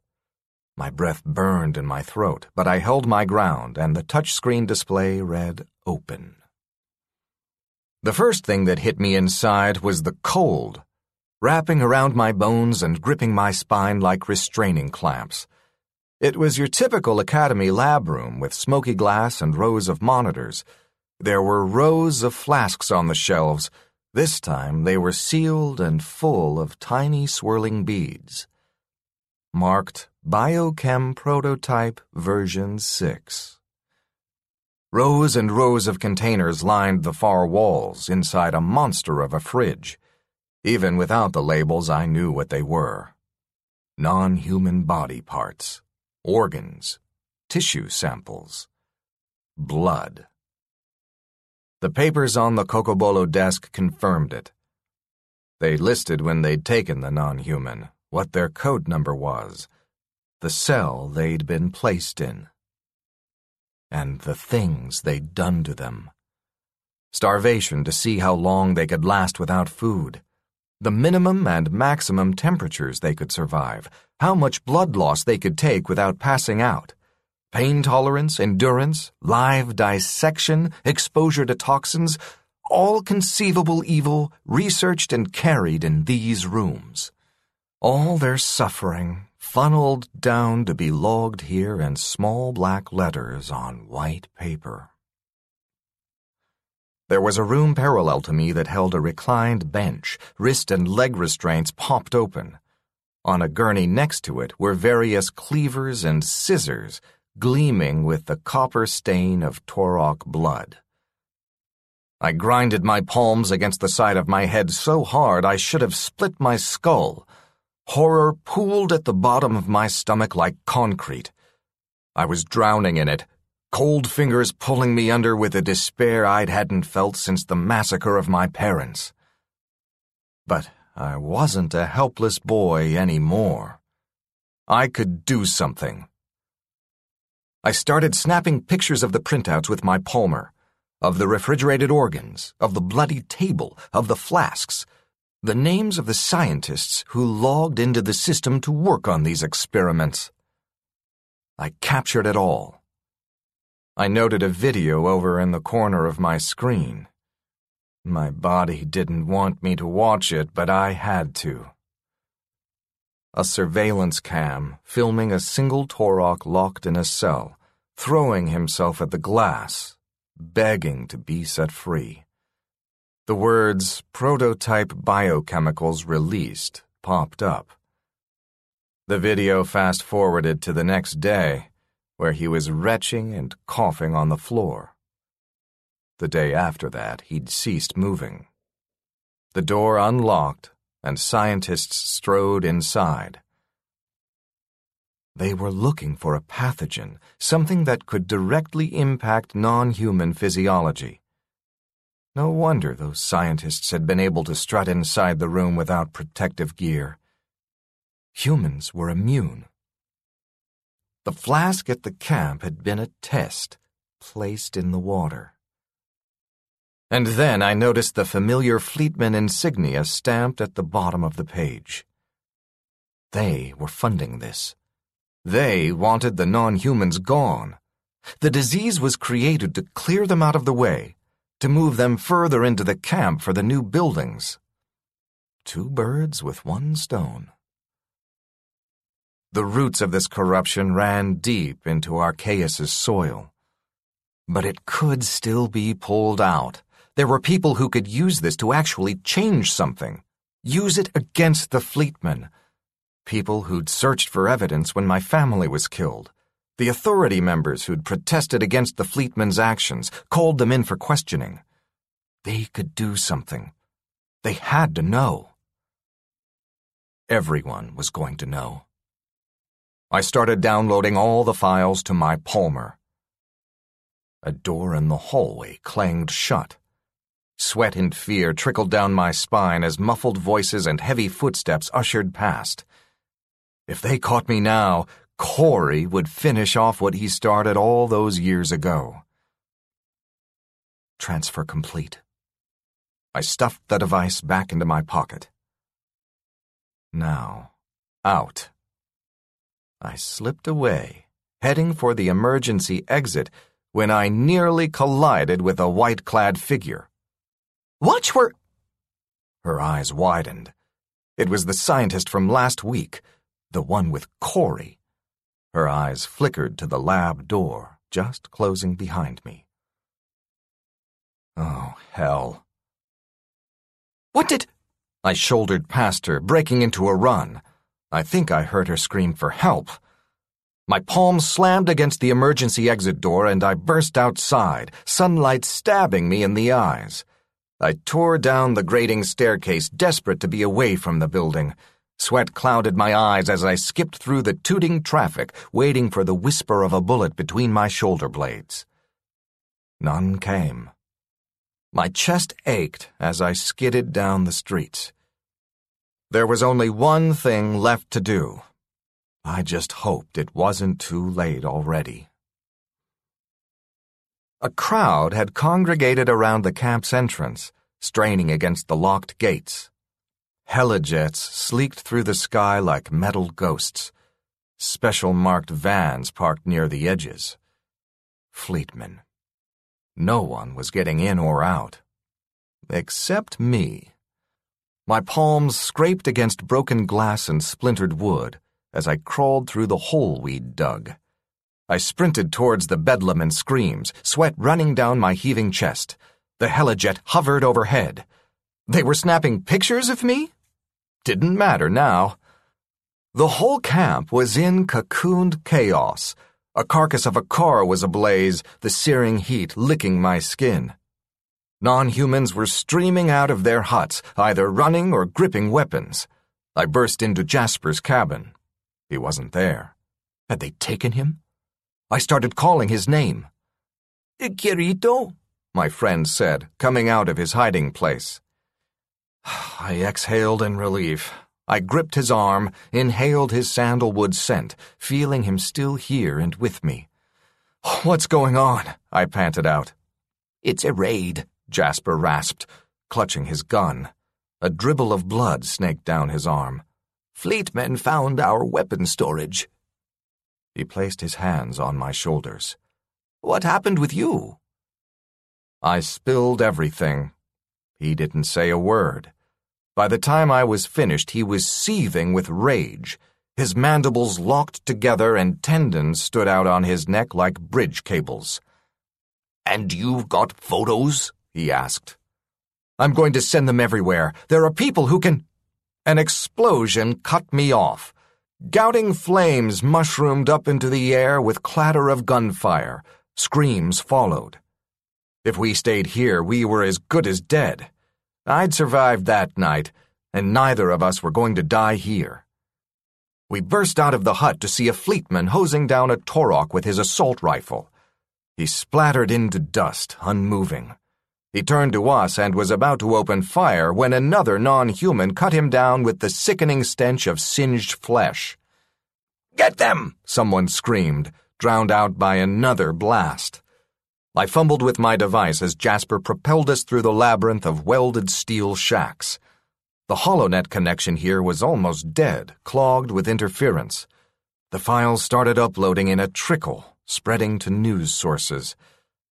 My breath burned in my throat, but I held my ground, and the touchscreen display read open. The first thing that hit me inside was the cold, wrapping around my bones and gripping my spine like restraining clamps. It was your typical academy lab room with smoky glass and rows of monitors. There were rows of flasks on the shelves this time they were sealed and full of tiny swirling beads. Marked Biochem Prototype Version 6. Rows and rows of containers lined the far walls inside a monster of a fridge. Even without the labels, I knew what they were non human body parts, organs, tissue samples, blood. The papers on the Cocobolo desk confirmed it. They listed when they'd taken the non-human, what their code number was, the cell they'd been placed in, and the things they'd done to them. Starvation to see how long they could last without food, the minimum and maximum temperatures they could survive, how much blood loss they could take without passing out. Pain tolerance, endurance, live dissection, exposure to toxins, all conceivable evil researched and carried in these rooms. All their suffering funneled down to be logged here in small black letters on white paper. There was a room parallel to me that held a reclined bench, wrist and leg restraints popped open. On a gurney next to it were various cleavers and scissors gleaming with the copper stain of Torok blood. I grinded my palms against the side of my head so hard I should have split my skull. Horror pooled at the bottom of my stomach like concrete. I was drowning in it, cold fingers pulling me under with a despair I'd hadn't felt since the massacre of my parents. But I wasn't a helpless boy anymore. I could do something. I started snapping pictures of the printouts with my palmer. of the refrigerated organs, of the bloody table, of the flasks, the names of the scientists who logged into the system to work on these experiments. I captured it all. I noted a video over in the corner of my screen. My body didn't want me to watch it, but I had to. A surveillance cam filming a single Torok locked in a cell, throwing himself at the glass, begging to be set free. The words prototype biochemicals released popped up. The video fast forwarded to the next day, where he was retching and coughing on the floor. The day after that, he'd ceased moving. The door unlocked, and scientists strode inside. They were looking for a pathogen, something that could directly impact non human physiology. No wonder those scientists had been able to strut inside the room without protective gear. Humans were immune. The flask at the camp had been a test placed in the water. And then I noticed the familiar Fleetman insignia stamped at the bottom of the page. They were funding this. They wanted the non humans gone. The disease was created to clear them out of the way to move them further into the camp for the new buildings. Two birds with one stone. The roots of this corruption ran deep into Archaeus's soil. But it could still be pulled out. There were people who could use this to actually change something. Use it against the Fleetmen. People who'd searched for evidence when my family was killed the authority members who'd protested against the Fleetman's actions called them in for questioning. They could do something. They had to know. Everyone was going to know. I started downloading all the files to my Palmer. A door in the hallway clanged shut. Sweat and fear trickled down my spine as muffled voices and heavy footsteps ushered past. If they caught me now, Corey would finish off what he started all those years ago. Transfer complete. I stuffed the device back into my pocket. Now, out. I slipped away, heading for the emergency exit when I nearly collided with a white clad figure. Watch where. Her eyes widened. It was the scientist from last week, the one with Corey. Her eyes flickered to the lab door, just closing behind me. Oh, hell. What did. I shouldered past her, breaking into a run. I think I heard her scream for help. My palm slammed against the emergency exit door and I burst outside, sunlight stabbing me in the eyes. I tore down the grating staircase, desperate to be away from the building. Sweat clouded my eyes as I skipped through the tooting traffic, waiting for the whisper of a bullet between my shoulder blades. None came. My chest ached as I skidded down the streets. There was only one thing left to do. I just hoped it wasn't too late already. A crowd had congregated around the camp's entrance, straining against the locked gates. Helijets sleeked through the sky like metal ghosts. Special marked vans parked near the edges. Fleetmen. No one was getting in or out. Except me. My palms scraped against broken glass and splintered wood as I crawled through the hole we'd dug. I sprinted towards the bedlam and screams, sweat running down my heaving chest. The helijet hovered overhead. They were snapping pictures of me? Didn't matter now. The whole camp was in cocooned chaos. A carcass of a car was ablaze, the searing heat licking my skin. Non humans were streaming out of their huts, either running or gripping weapons. I burst into Jasper's cabin. He wasn't there. Had they taken him? I started calling his name. Eh, querido, my friend said, coming out of his hiding place. I exhaled in relief. I gripped his arm, inhaled his sandalwood scent, feeling him still here and with me. What's going on? I panted out. It's a raid, Jasper rasped, clutching his gun. A dribble of blood snaked down his arm. Fleetmen found our weapon storage. He placed his hands on my shoulders. What happened with you? I spilled everything. He didn't say a word. By the time I was finished, he was seething with rage. His mandibles locked together and tendons stood out on his neck like bridge cables. And you've got photos? he asked. I'm going to send them everywhere. There are people who can. An explosion cut me off. Gouting flames mushroomed up into the air with clatter of gunfire. Screams followed. If we stayed here, we were as good as dead. I'd survived that night, and neither of us were going to die here. We burst out of the hut to see a fleetman hosing down a Torok with his assault rifle. He splattered into dust, unmoving. He turned to us and was about to open fire when another non human cut him down with the sickening stench of singed flesh. Get them! Someone screamed, drowned out by another blast. I fumbled with my device as Jasper propelled us through the labyrinth of welded steel shacks. The HoloNet connection here was almost dead, clogged with interference. The files started uploading in a trickle, spreading to news sources.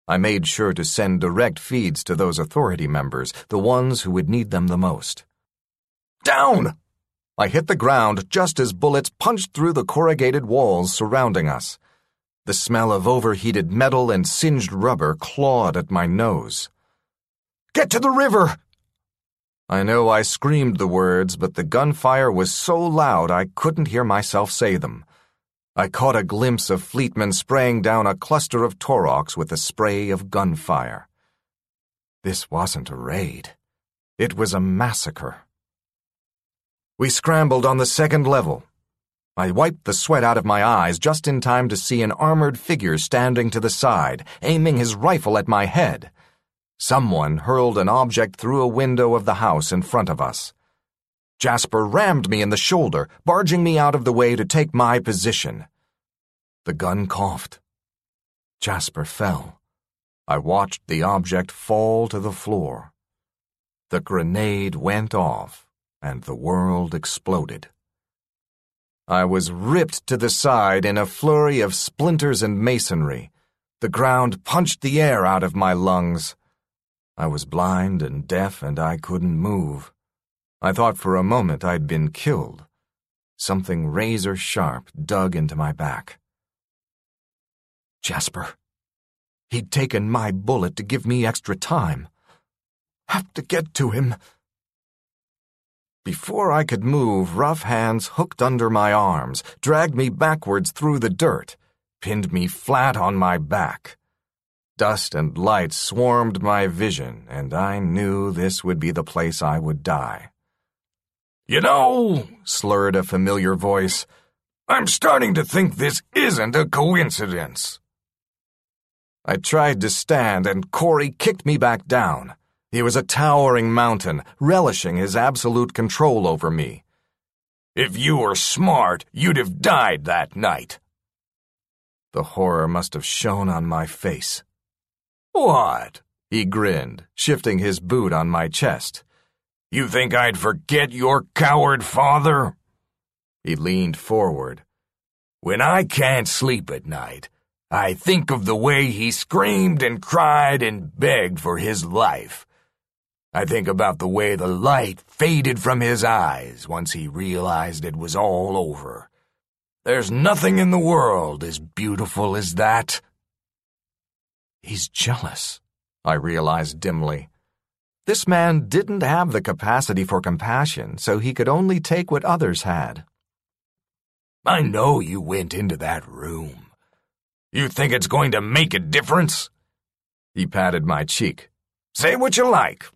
I made sure to send direct feeds to those authority members, the ones who would need them the most. Down! I hit the ground just as bullets punched through the corrugated walls surrounding us. The smell of overheated metal and singed rubber clawed at my nose. Get to the river! I know I screamed the words, but the gunfire was so loud I couldn't hear myself say them. I caught a glimpse of Fleetman spraying down a cluster of Toroks with a spray of gunfire. This wasn't a raid. It was a massacre. We scrambled on the second level. I wiped the sweat out of my eyes just in time to see an armored figure standing to the side, aiming his rifle at my head. Someone hurled an object through a window of the house in front of us. Jasper rammed me in the shoulder, barging me out of the way to take my position. The gun coughed. Jasper fell. I watched the object fall to the floor. The grenade went off, and the world exploded. I was ripped to the side in a flurry of splinters and masonry. The ground punched the air out of my lungs. I was blind and deaf, and I couldn't move. I thought for a moment I'd been killed. Something razor sharp dug into my back. Jasper. He'd taken my bullet to give me extra time. Have to get to him. Before I could move, rough hands hooked under my arms, dragged me backwards through the dirt, pinned me flat on my back. Dust and light swarmed my vision, and I knew this would be the place I would die. You know, slurred a familiar voice, I'm starting to think this isn't a coincidence. I tried to stand, and Corey kicked me back down. He was a towering mountain, relishing his absolute control over me. If you were smart, you'd have died that night. The horror must have shown on my face. What? He grinned, shifting his boot on my chest. You think I'd forget your coward father? He leaned forward. When I can't sleep at night, I think of the way he screamed and cried and begged for his life. I think about the way the light faded from his eyes once he realized it was all over. There's nothing in the world as beautiful as that. He's jealous, I realized dimly. This man didn't have the capacity for compassion, so he could only take what others had. I know you went into that room. You think it's going to make a difference? He patted my cheek. Say what you like.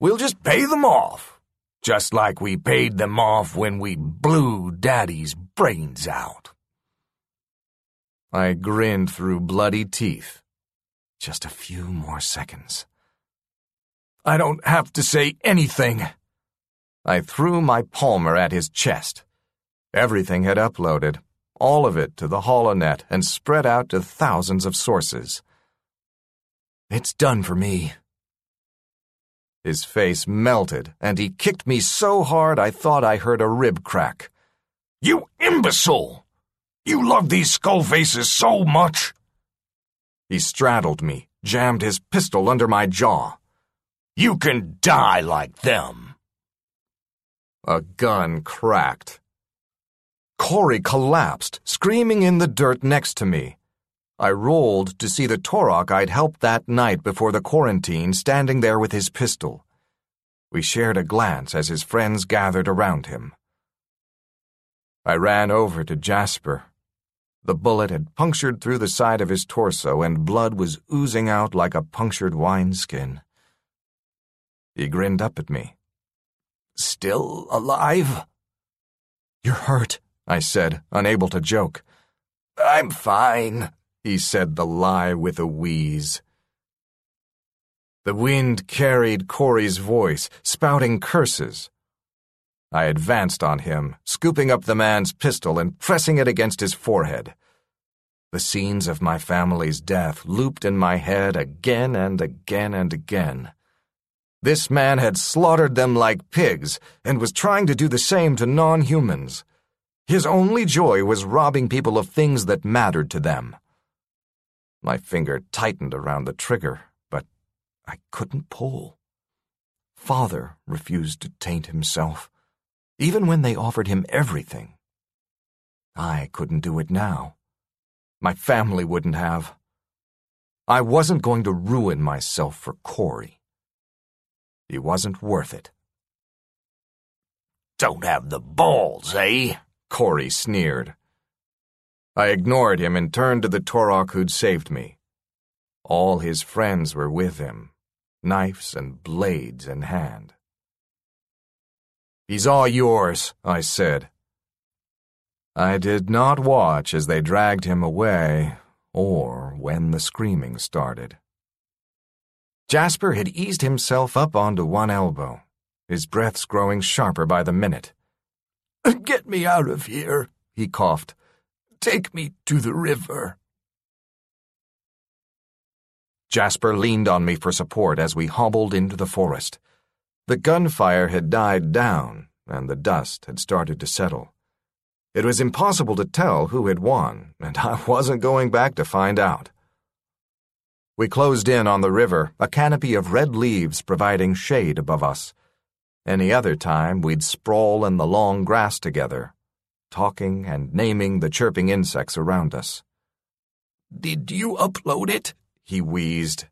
We'll just pay them off. Just like we paid them off when we blew Daddy's brains out. I grinned through bloody teeth. Just a few more seconds. I don't have to say anything. I threw my palmer at his chest. Everything had uploaded, all of it to the HoloNet and spread out to thousands of sources. It's done for me. His face melted, and he kicked me so hard I thought I heard a rib crack. You imbecile! You love these skull faces so much! He straddled me, jammed his pistol under my jaw. You can die like them. A gun cracked. Corey collapsed, screaming in the dirt next to me. I rolled to see the Torok I'd helped that night before the quarantine standing there with his pistol. We shared a glance as his friends gathered around him. I ran over to Jasper. The bullet had punctured through the side of his torso and blood was oozing out like a punctured wineskin. He grinned up at me. Still alive? You're hurt, I said, unable to joke. I'm fine, he said the lie with a wheeze. The wind carried Corey's voice, spouting curses. I advanced on him, scooping up the man's pistol and pressing it against his forehead. The scenes of my family's death looped in my head again and again and again. This man had slaughtered them like pigs and was trying to do the same to non humans. His only joy was robbing people of things that mattered to them. My finger tightened around the trigger, but I couldn't pull. Father refused to taint himself, even when they offered him everything. I couldn't do it now. My family wouldn't have. I wasn't going to ruin myself for Corey. He wasn't worth it. Don't have the balls, eh? Corey sneered. I ignored him and turned to the Torok who'd saved me. All his friends were with him, knives and blades in hand. He's all yours, I said. I did not watch as they dragged him away or when the screaming started. Jasper had eased himself up onto one elbow, his breaths growing sharper by the minute. Get me out of here, he coughed. Take me to the river. Jasper leaned on me for support as we hobbled into the forest. The gunfire had died down, and the dust had started to settle. It was impossible to tell who had won, and I wasn't going back to find out. We closed in on the river, a canopy of red leaves providing shade above us. Any other time, we'd sprawl in the long grass together, talking and naming the chirping insects around us. Did you upload it? he wheezed.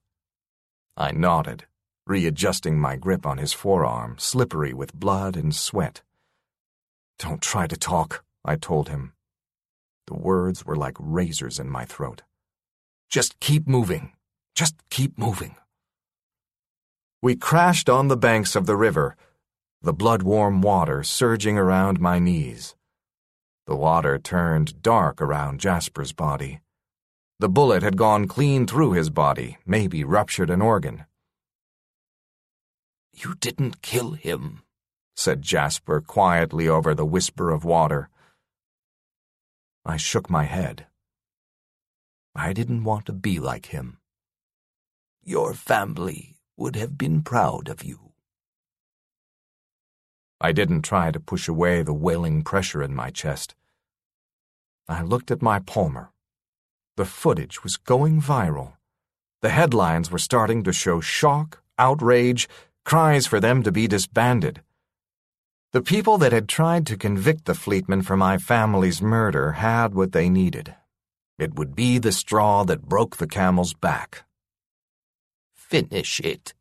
I nodded, readjusting my grip on his forearm, slippery with blood and sweat. Don't try to talk, I told him. The words were like razors in my throat. Just keep moving. Just keep moving. We crashed on the banks of the river, the blood warm water surging around my knees. The water turned dark around Jasper's body. The bullet had gone clean through his body, maybe ruptured an organ. You didn't kill him, said Jasper quietly over the whisper of water. I shook my head. I didn't want to be like him. Your family would have been proud of you. I didn't try to push away the wailing pressure in my chest. I looked at my Palmer. The footage was going viral. The headlines were starting to show shock, outrage, cries for them to be disbanded. The people that had tried to convict the Fleetmen for my family's murder had what they needed. It would be the straw that broke the camel's back. Finish it,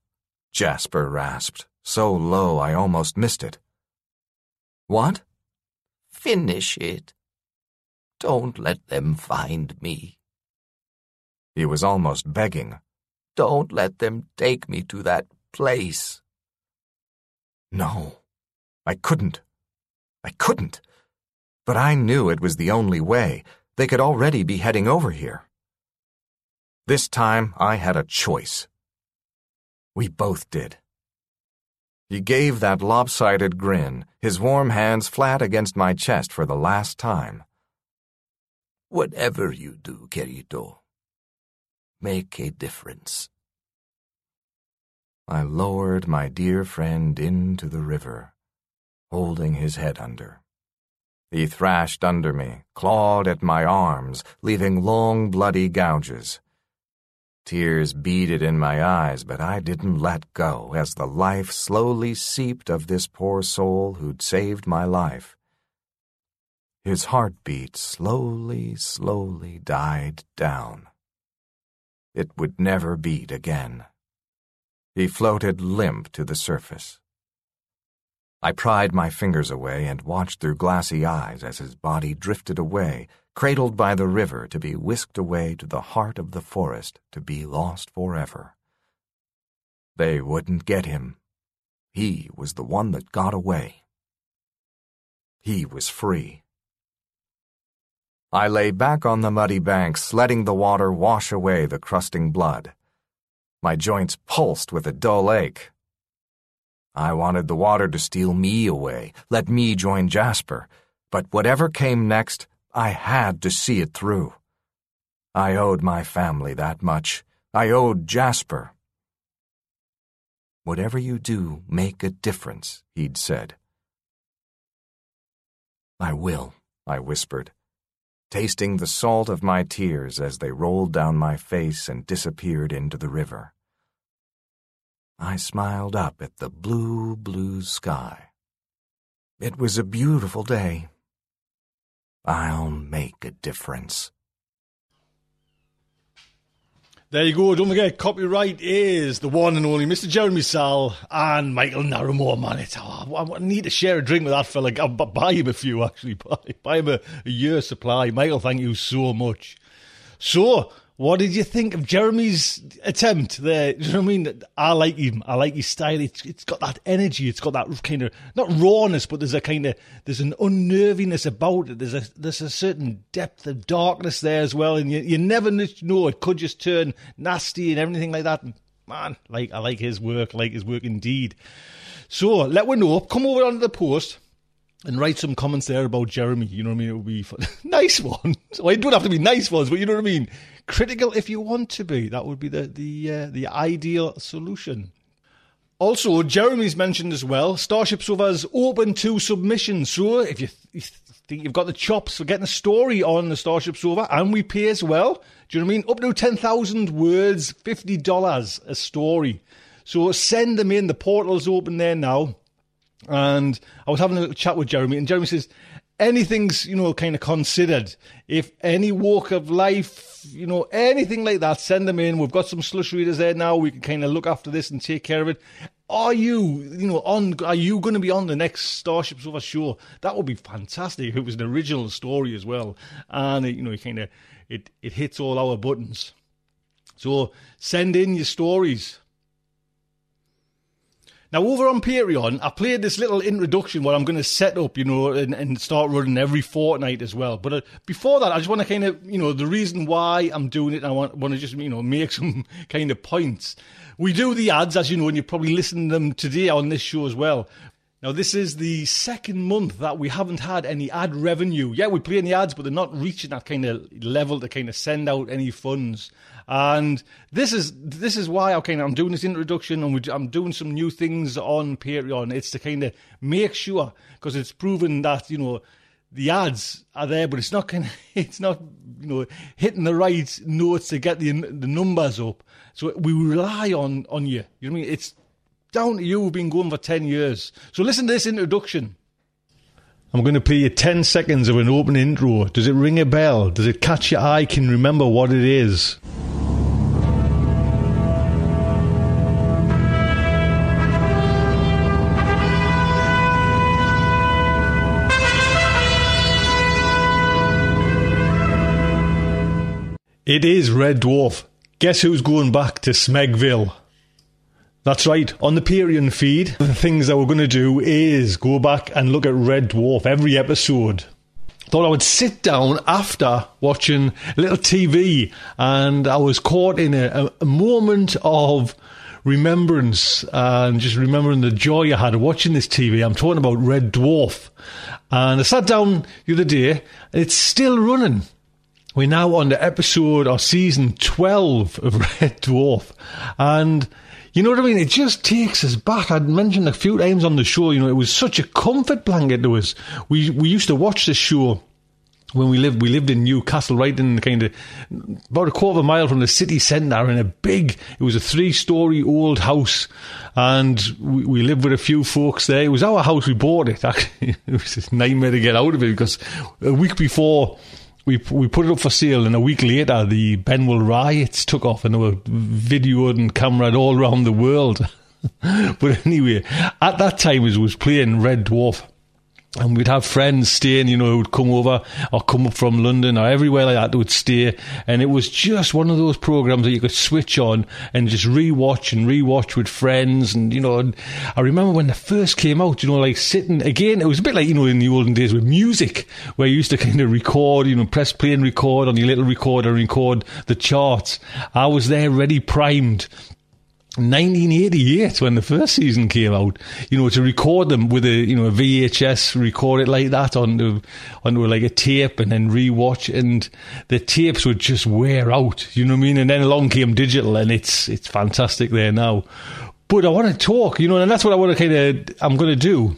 Jasper rasped, so low I almost missed it. What? Finish it. Don't let them find me. He was almost begging. Don't let them take me to that place. No, I couldn't. I couldn't. But I knew it was the only way. They could already be heading over here. This time I had a choice. We both did. He gave that lopsided grin, his warm hands flat against my chest for the last time. Whatever you do, querido, make a difference. I lowered my dear friend into the river, holding his head under. He thrashed under me, clawed at my arms, leaving long bloody gouges. Tears beaded in my eyes, but I didn't let go as the life slowly seeped of this poor soul who'd saved my life. His heartbeat slowly, slowly died down. It would never beat again. He floated limp to the surface. I pried my fingers away and watched through glassy eyes as his body drifted away, cradled by the river to be whisked away to the heart of the forest to be lost forever. They wouldn't get him. He was the one that got away. He was free. I lay back on the muddy banks, letting the water wash away the crusting blood. My joints pulsed with a dull ache. I wanted the water to steal me away, let me join Jasper, but whatever came next, I had to see it through. I owed my family that much. I owed Jasper. Whatever you do, make a difference, he'd said. I will, I whispered tasting the salt of my tears as they rolled down my face and disappeared into the river. I smiled up at the blue, blue sky. It was a beautiful day. I'll make a difference. There you go. Don't forget, copyright is the one and only Mr. Jeremy Szal and Mikael Naramore, man. It's, oh, I need to share a drink with that fella. I'll buy him a few, actually. Buy, buy him a, a year supply. Mikael, thank you so much. So, what did you think of Jeremy's attempt there? You know what I mean? I like him. I like his style. It's, it's got that energy. It's got that kind of not rawness, but there's a kind of there's an unnerviness about it. There's a there's a certain depth of darkness there as well, and you you never know it could just turn nasty and everything like that. Man, like I like his work. I like his work indeed. So let me know. Come over onto the post and write some comments there about Jeremy. You know what I mean? It would be fun. nice ones. Well, it don't have to be nice ones, but you know what I mean. Critical if you want to be. That would be the the uh, the ideal solution. Also, Jeremy's mentioned as well. Starship Sofa's open to submissions. So if you, th- you think you've got the chops for getting a story on the Starship Sofa, and we pay as well. Do you know what I mean? Up to ten thousand words, fifty dollars a story. So send them in. The portal's open there now. And I was having a little chat with Jeremy, and Jeremy says, anything's, you know, kind of considered. If any walk of life, you know, anything like that, send them in. We've got some slush readers there now. We can kind of look after this and take care of it. Are you, you know, on, are you going to be on the next Starship Sofa sure That would be fantastic if it was an original story as well. And, it, you know, it kind of, it, it hits all our buttons. So send in your stories. Now, over on Patreon, I played this little introduction where I'm going to set up, you know, and, and start running every fortnight as well. But uh, before that, I just want to kind of, you know, the reason why I'm doing it, I want, want to just, you know, make some kind of points. We do the ads, as you know, and you're probably listened to them today on this show as well. Now, this is the second month that we haven't had any ad revenue. Yeah, we play in the ads, but they're not reaching that kind of level to kind of send out any funds. And this is this is why okay, I'm doing this introduction and we, I'm doing some new things on Patreon. It's to kind of make sure because it's proven that you know the ads are there, but it's not kind of it's not you know hitting the right notes to get the the numbers up. So we rely on on you. You know what I mean? It's down to you. We've been going for ten years. So listen to this introduction. I'm going to play you 10 seconds of an open intro. Does it ring a bell? Does it catch your eye? Can you remember what it is? It is Red Dwarf. Guess who's going back to Smegville? That's right. On the Patreon feed, the things that we're going to do is go back and look at Red Dwarf every episode. Thought I would sit down after watching a little TV, and I was caught in a, a moment of remembrance and just remembering the joy I had watching this TV. I'm talking about Red Dwarf. And I sat down the other day, it's still running. We're now on the episode or season 12 of Red Dwarf. And You know what I mean? It just takes us back. I'd mentioned a few times on the show, you know, it was such a comfort blanket to us. We we used to watch the show when we lived, we lived in Newcastle, right in the kind of about a quarter of a mile from the city centre, in a big. It was a three-story old house, and we, we, lived with a few folks there. It was our house. We bought it. Actually, it was a nightmare to get out of it because a week before. We, we put it up for sale, and a week later, the Benwell riots took off, and they were videoed and cameraed all around the world. but anyway, at that time, it was playing Red Dwarf and we'd have friends staying, you know, who would come over or come up from London or everywhere like that they would stay. And it was just one of those programs that you could switch on and just rewatch and rewatch with friends. And, you know, and I remember when it first came out, you know, like sitting again, it was a bit like, you know, in the olden days with music where you used to kind of record, you know, press play and record on your little recorder and record the charts. I was there ready primed 1988 when the first season came out, you know, to record them with a, you know, a VHS, record it like that onto, onto like a tape and then rewatch and the tapes would just wear out, you know what I mean? And then along came digital and it's, it's fantastic there now. But I want to talk, you know, and that's what I want to kind of, I'm going to do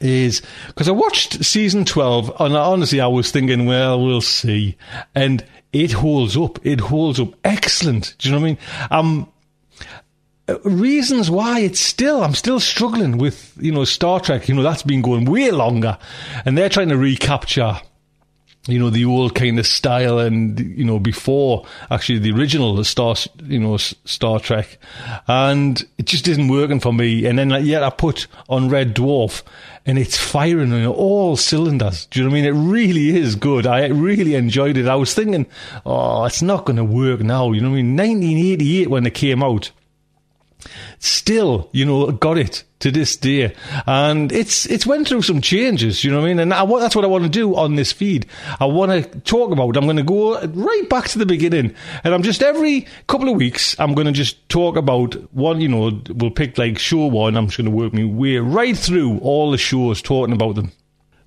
is because I watched season 12 and honestly I was thinking, well, we'll see. And it holds up. It holds up excellent. Do you know what I mean? Um, reasons why it's still I'm still struggling with you know Star Trek. You know that's been going way longer, and they're trying to recapture you know the old kind of style and you know before actually the original Star you know Star Trek, and it just isn't working for me. And then like, yet I put on Red Dwarf, and it's firing on all cylinders. Do you know what I mean? It really is good. I really enjoyed it. I was thinking, oh, it's not going to work now. You know what I mean? 1988 when it came out still, you know, got it to this day. And it's, it's went through some changes, you know what I mean? And I, that's what I want to do on this feed. I want to talk about, I'm going to go right back to the beginning. And I'm just every couple of weeks, I'm going to just talk about one, you know, we'll pick like show one. I'm just going to work my way right through all the shows talking about them.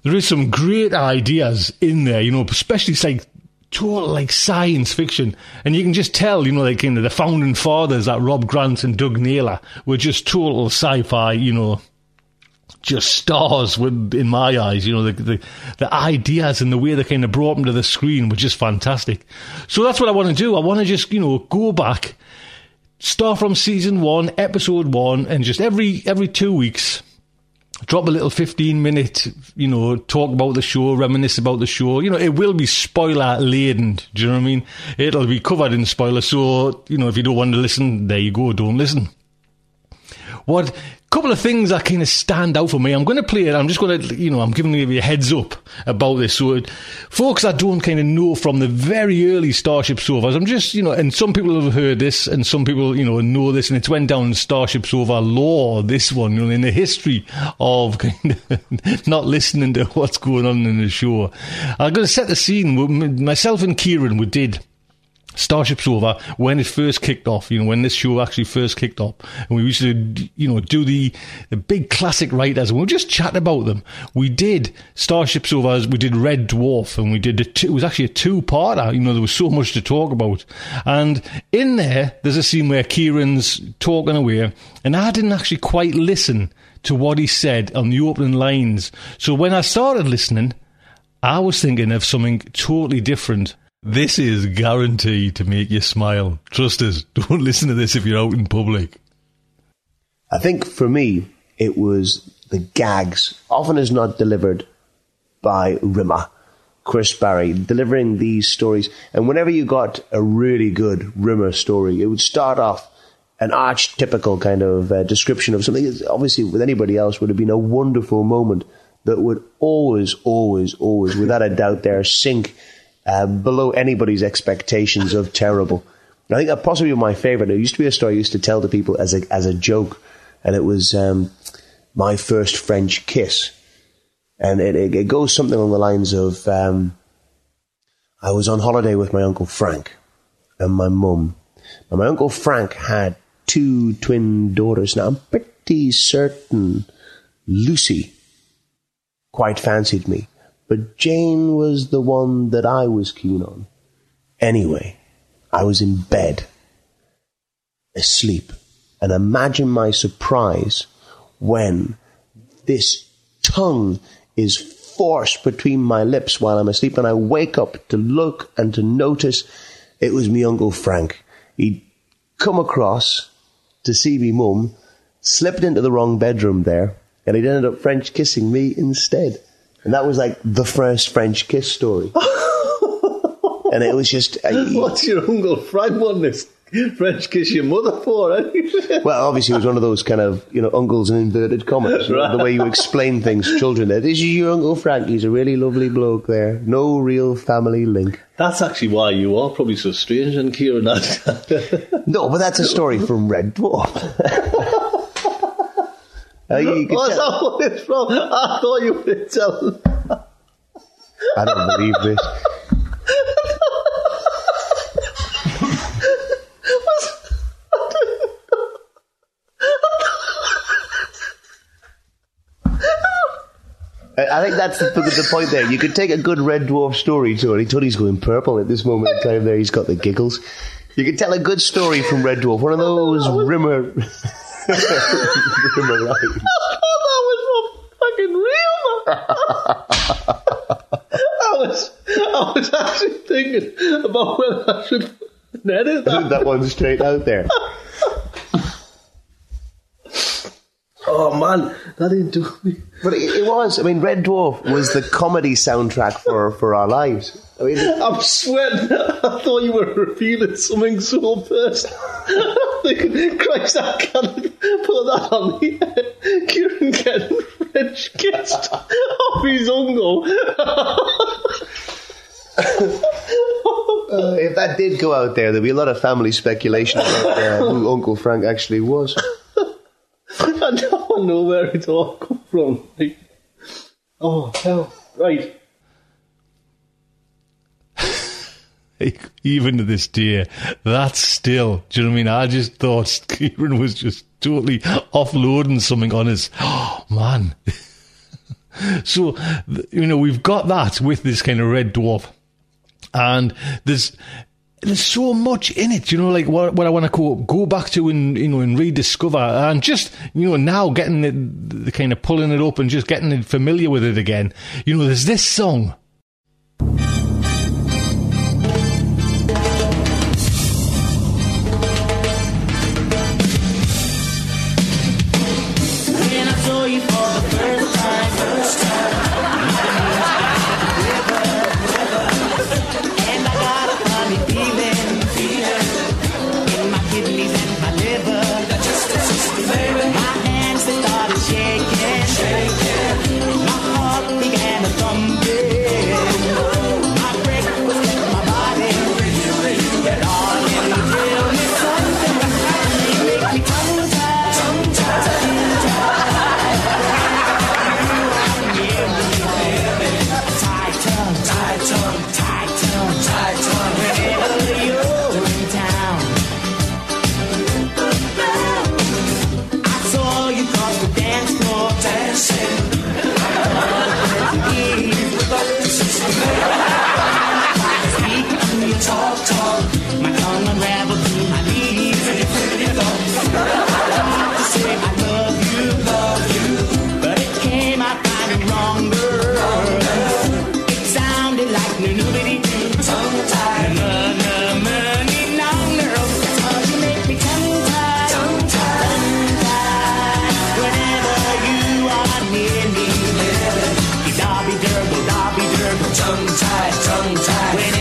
There is some great ideas in there, you know, especially like total like science fiction, and you can just tell, you know, like you know, the founding fathers, that Rob Grant and Doug Naylor, were just total sci-fi, you know, just stars with, in my eyes. You know, the, the, the ideas and the way they kind of brought them to the screen were just fantastic. So that's what I want to do. I want to just you know go back, start from season one, episode one, and just every every two weeks drop a little 15 minute, you know, talk about the show, reminisce about the show. You know, it will be spoiler laden. Do you know what I mean? It'll be covered in spoilers. So, you know, if you don't want to listen, there you go, don't listen. What couple of things that kind of stand out for me. I'm going to play it. I'm just going to, you know, I'm giving you a heads up about this. So, folks that don't kind of know from the very early Starship Sofas, I'm just, you know, and some people have heard this and some people, you know, know this and it's went down in Starship Sofa lore, this one, you know, in the history of kind of not listening to what's going on in the show. I'm going to set the scene. Myself and Kieran, we did Starship Sofa when it first kicked off, you know, when this show actually first kicked off, and we used to, you know, do the, the big classic writers, and we just chat about them. We did Starship Sofa, we did Red Dwarf, and we did two, it was actually a two-parter. You know, there was so much to talk about, and in there, there's a scene where Kieran's talking away, and I didn't actually quite listen to what he said on the opening lines. So when I started listening, I was thinking of something totally different. This is guaranteed to make you smile. Trust us. Don't listen to this if you're out in public. I think for me, it was the gags, often as not delivered by Rimmer, Chris Barrie, delivering these stories. And whenever you got a really good Rimmer story, it would start off an archetypical kind of uh, description of something. Obviously, with anybody else, would have been a wonderful moment that would always, always, always, without a doubt, there sink uh, below anybody's expectations of terrible. I think that possibly my favorite. It used to be a story I used to tell to people as a as a joke, and it was um, my first French kiss, and it, it, it, goes something along the lines of um, I was on holiday with my uncle Frank and my mum. Now, my uncle Frank had two twin daughters. Now I'm pretty certain Lucy quite fancied me but Jane was the one that I was keen on. Anyway, I was in bed, asleep, And imagine my surprise when this tongue is forced between my lips while I'm asleep and I wake up to look and to notice it was me Uncle Frank. He'd come across to see me mum, slipped into the wrong bedroom there, and he'd ended up French kissing me instead. And that was like the first French kiss story. and it was just. Uh, What's your Uncle Frank want this French kiss your mother for? Eh? well, obviously, it was one of those kind of, you know, uncles in inverted commas. Right. The way you explain things to children. There, this is your Uncle Frank. He's a really lovely bloke there. No real family link. That's actually why you are probably so strange and Kieran. No, but that's a story from Red Dwarf. Uh, you could that what it's from? I thought you were telling. I don't believe this. I think that's the, the point there. You could take a good Red Dwarf story to it. Tony's going purple at this moment in time there. He's got the giggles. You could tell a good story from Red Dwarf. One of those rimmer... rimmer lines. that was fucking real. I was, I was actually thinking about whether I should edit that. that one straight out there. Oh man, that didn't do me. But it, it was. I mean, Red Dwarf was the comedy soundtrack for, for our lives. I mean, I'm sweating. I thought you were revealing something so personal. Christ, I can't put that on me. Kieran getting French kissed off his uncle. uh, if that did go out there, there'd be a lot of family speculation about uh, who Uncle Frank actually was. I don't know where it all come from. Like, oh hell! Right. Even to this day, that's still. Do you know what I mean? I just thought Kieran was just totally offloading something on us. Oh man. so you know we've got that with this kind of red dwarf, and there's there's so much in it, you know, like what, what I want to go, go back to and, you know, and rediscover and just, you know, now getting it, the kind of pulling it up and just getting familiar with it again. You know, there's this song. Tongue tied, tongue tied.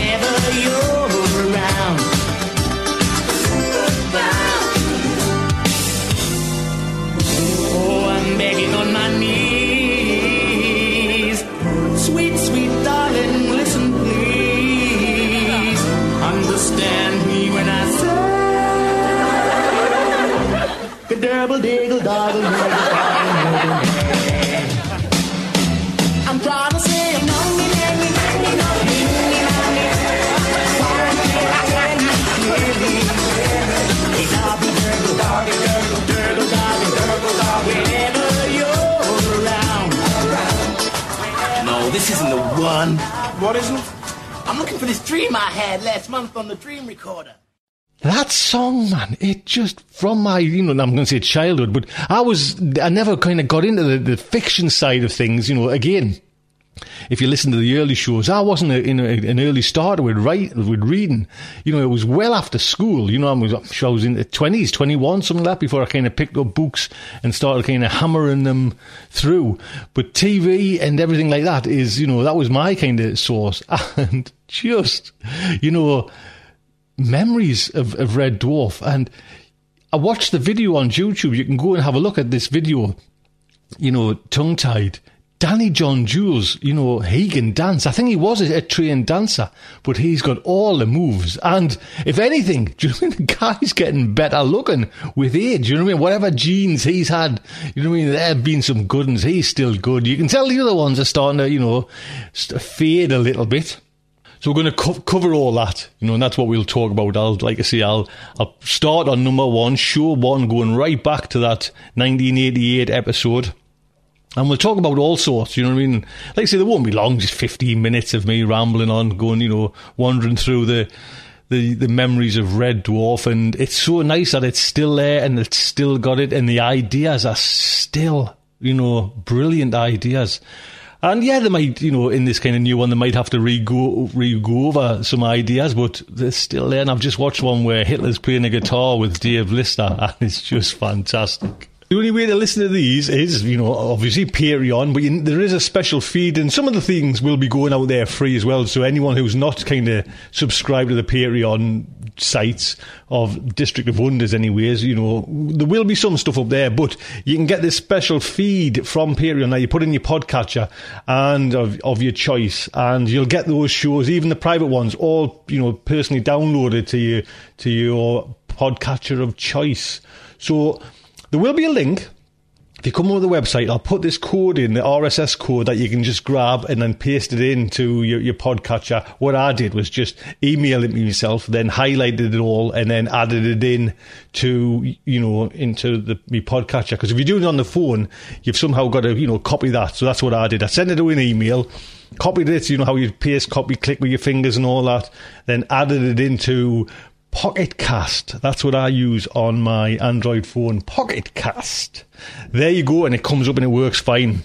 One. What isn't? I'm looking for this dream I had last month on the dream recorder. that song, man, it just from my, you know, I'm going to say childhood, but I was, I never kind of got into the, the fiction side of things, you know, again. If you listen to the early shows, I wasn't a, in a, an early starter with write, with reading. You know, it was well after school. You know, I was, I'm sure I was in the twenties, twenty one, something like that, before I kind of picked up books and started kind of hammering them through. But TV and everything like that is, you know, that was my kind of source. And just, you know, memories of, of Red Dwarf. And I watched the video on YouTube. You can go and have a look at this video, you know, tongue tied. Danny John Jules, you know, he can dance. I think he was a, a, trained dancer, but he's got all the moves. And if anything, do you know I mean? The guy's getting better looking with age. You know what I mean? Whatever genes he's had, you know what I mean? There have been some good ones. He's still good. You can tell the other ones are starting to, you know, fade a little bit. So we're going to co- cover all that, you know, and that's what we'll talk about. I'll, like I say, I'll, I'll start on number one, show one, going right back to that 1988 episode. And we'll talk about all sorts, you know what I mean? Like I say, there won't be long, just 15 minutes of me rambling on, going, you know, wandering through the, the, the memories of Red Dwarf. And it's so nice that it's still there and it's still got it. And the ideas are still, you know, brilliant ideas. And yeah, they might, you know, in this kind of new one, they might have to re-go, re-go over some ideas, but they're still there. And I've just watched one where Hitler's playing a guitar with Dave Lister, and it's just fantastic. The only way to listen to these is, you know, obviously Patreon, but you, there is a special feed, and some of the things will be going out there free as well. So anyone who's not kind of subscribed to the Patreon sites of District of Wonders, anyways, you know, there will be some stuff up there, but you can get this special feed from Patreon that you put in your podcatcher and of, of your choice, and you'll get those shows, even the private ones, all you know, personally downloaded to you to your podcatcher of choice. So there will be a link. If you come over the website, I'll put this code in, the RSS code that you can just grab and then paste it into your, your podcatcher. What I did was just email it myself, then highlighted it all, and then added it in to, you know, into the my podcatcher. Because if you're doing it on the phone, you've somehow got to, you know, copy that. So that's what I did. I sent it to an email, copied it, you know how you paste, copy, click with your fingers and all that, then added it into Pocket Cast. That's what I use on my Android phone. Pocket Cast. There you go, and it comes up and it works fine.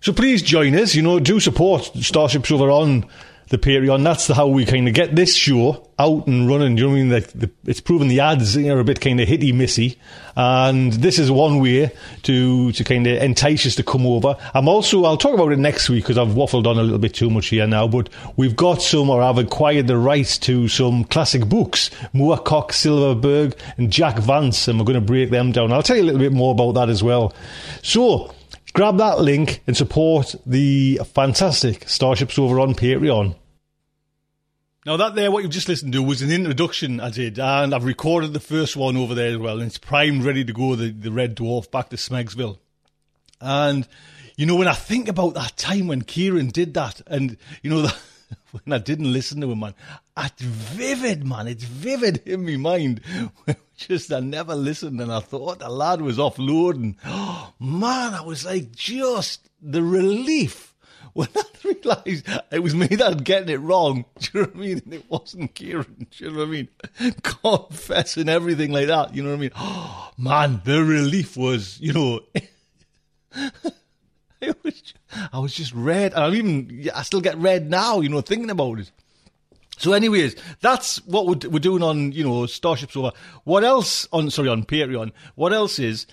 So please join us. You know, do support Starship Sofa on the Patreon. That's the, how we kind of get this show out and running. You know what I mean? Like the, it's proven the ads are a bit kind of hitty missy, and this is one way to to kind of entice us to come over. I'm also I'll talk about it next week because I've waffled on a little bit too much here now. But we've got some, or I've acquired the rights to some classic books: Moorcock, Silverberg, and Jack Vance, and we're going to break them down. I'll tell you a little bit more about that as well. So grab that link and support the fantastic Starship Sofa on Patreon. Now that there, what you've just listened to was an introduction I did, and I've recorded the first one over there as well, and it's primed, ready to go. The the Red Dwarf back to Smegsville, and you know when I think about that time when Kieran did that, and you know that. When I didn't listen to him, man, it's vivid, man. It's vivid in my mind. Just I never listened, and I thought the lad was offloading. Oh, man, I was like, just the relief when I realised it was me that had getting it wrong, do you know what I mean? And it wasn't Kieran, do you know what I mean? Confessing everything like that, you know what I mean? Oh, man, the relief was, you know, was, I was just red. I'm even, I still get red now, you know, thinking about it. So, anyways, that's what we're, doing on, you know, Starship Sofa. What else on, sorry, on Patreon? What else is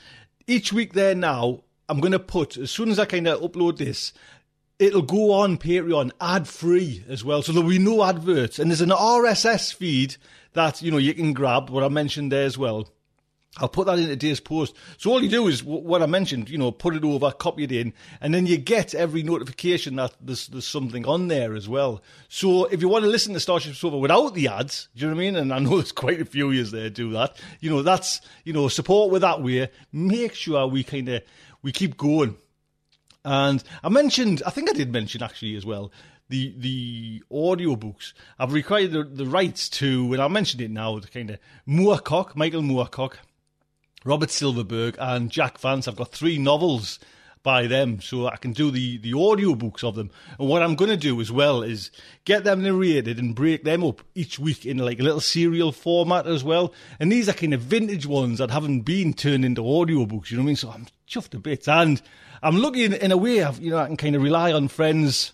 each week there now? I'm going to put as soon as I kind of upload this, it'll go on Patreon ad free as well. So there'll be no adverts. And there's an RSS feed that, you know, you can grab, what I mentioned there as well. I'll put that in today's post. So all you do is what I mentioned, you know, put it over, copy it in, and then you get every notification that there's, there's something on there as well. So if you want to listen to Starship Sofa without the ads, do you know what I mean? And I know there's quite a few years there do that. You know, that's, you know, support with that way. Make sure we kind of, we keep going. And I mentioned, I think I did mention actually as well, the the audiobooks. I've required the, the rights to, and I mentioned it now, the kind of Moorcock, Michael Moorcock, Robert Silverberg, and Jack Vance. I've got three novels by them, so I can do the the audio books of them. And what I'm going to do as well is get them narrated and break them up each week in like a little serial format as well. And these are kind of vintage ones that haven't been turned into audio books. You know what I mean? So I'm chuffed a bit. and I'm lucky in, a way. I've, you know, I can kind of rely on friends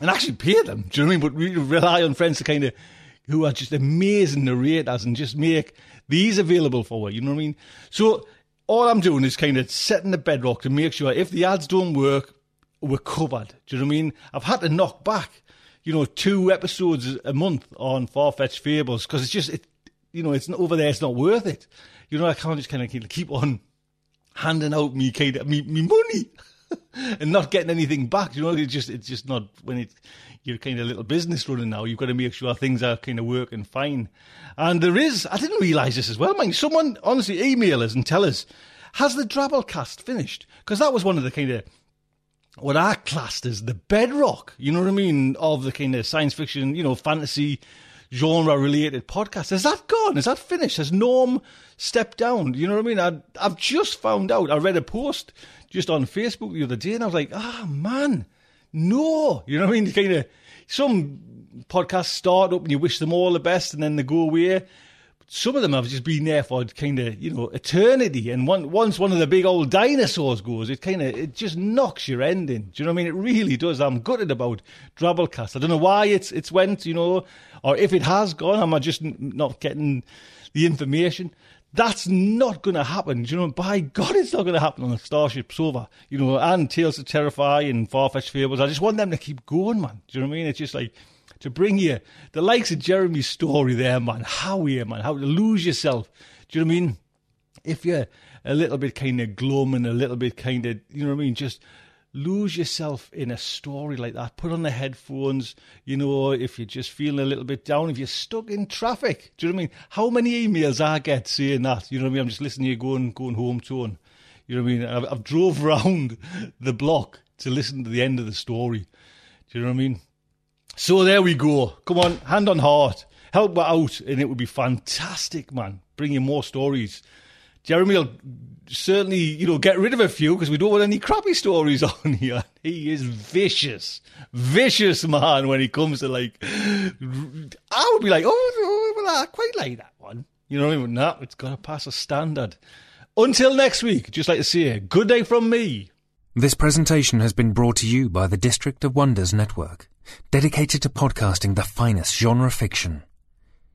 and actually pay them. Do you know what I mean? But rely on friends to kind of who are just amazing narrators and just make these available for you. You know what I mean? So all I'm doing is kind of setting the bedrock to make sure if the ads don't work, we're covered. Do you know what I mean? I've had to knock back, you know, two episodes a month on Farfetched Fables because it's just, it, you know, it's not over there. It's not worth it. You know, I can't just kind of keep on handing out me kind of me, me money. and not getting anything back. You know, it's just it's just not when it you're kind of little business running now. You've got to make sure things are kind of working fine. And there is, I didn't realise this as well, mind. Someone honestly email us and tell us has the Drabblecast finished? Because that was one of the kind of what I classed as the bedrock. You know what I mean of the kind of science fiction, you know, fantasy genre related podcast. Is that gone? Is that finished? Has Norm stepped down? You know what I mean? I, I've just found out. I read a post just on Facebook the other day, and I was like, ah, oh, man, no. You know what I mean? Kind of some podcasts start up and you wish them all the best, and then they go away. Some of them have just been there for kind of you know eternity, and one, once one of the big old dinosaurs goes, it kind of it just knocks your ending. Do you know what I mean? It really does. I'm gutted about Drabblecast. I don't know why it's it's went, you know, or if it has gone. Am I just not getting the information? That's not going to happen. You know, by God, it's not going to happen on a Starship Sofa. You know, and Tales to Terrify and Farfetched Fables. I just want them to keep going, man. Do you know what I mean? It's just like to bring you the likes of Jeremy's story there, man. How here, man. How to lose yourself. Do you know what I mean? If you're a little bit kind of glum and a little bit kind of, you know what I mean? Just lose yourself in a story like that. Put on the headphones, you know, if you're just feeling a little bit down, if you're stuck in traffic. Do you know what I mean? How many emails I get saying that? You know what I mean? I'm just listening to you going, going home tone. You know what I mean? I've, I've drove around the block to listen to the end of the story. Do you know what I mean? So there we go. Come on, hand on heart. Help me out, and it would be fantastic, man. Bring you more stories. Jeremy will certainly, you know, get rid of a few because we don't want any crappy stories on here. He is vicious, vicious man when he comes to like. I would be like, oh, oh, well, I quite like that one. You know what I mean? No, it's got to pass a standard. Until next week, just like to see say, good day from me. This presentation has been brought to you by the District of Wonders Network, dedicated to podcasting the finest genre fiction.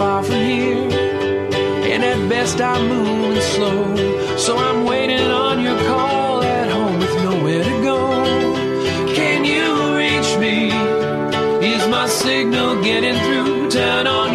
far from here, and at best I'm moving slow. So I'm waiting on your call at home with nowhere to go. Can you reach me? Is my signal getting through? Turn on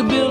I'm still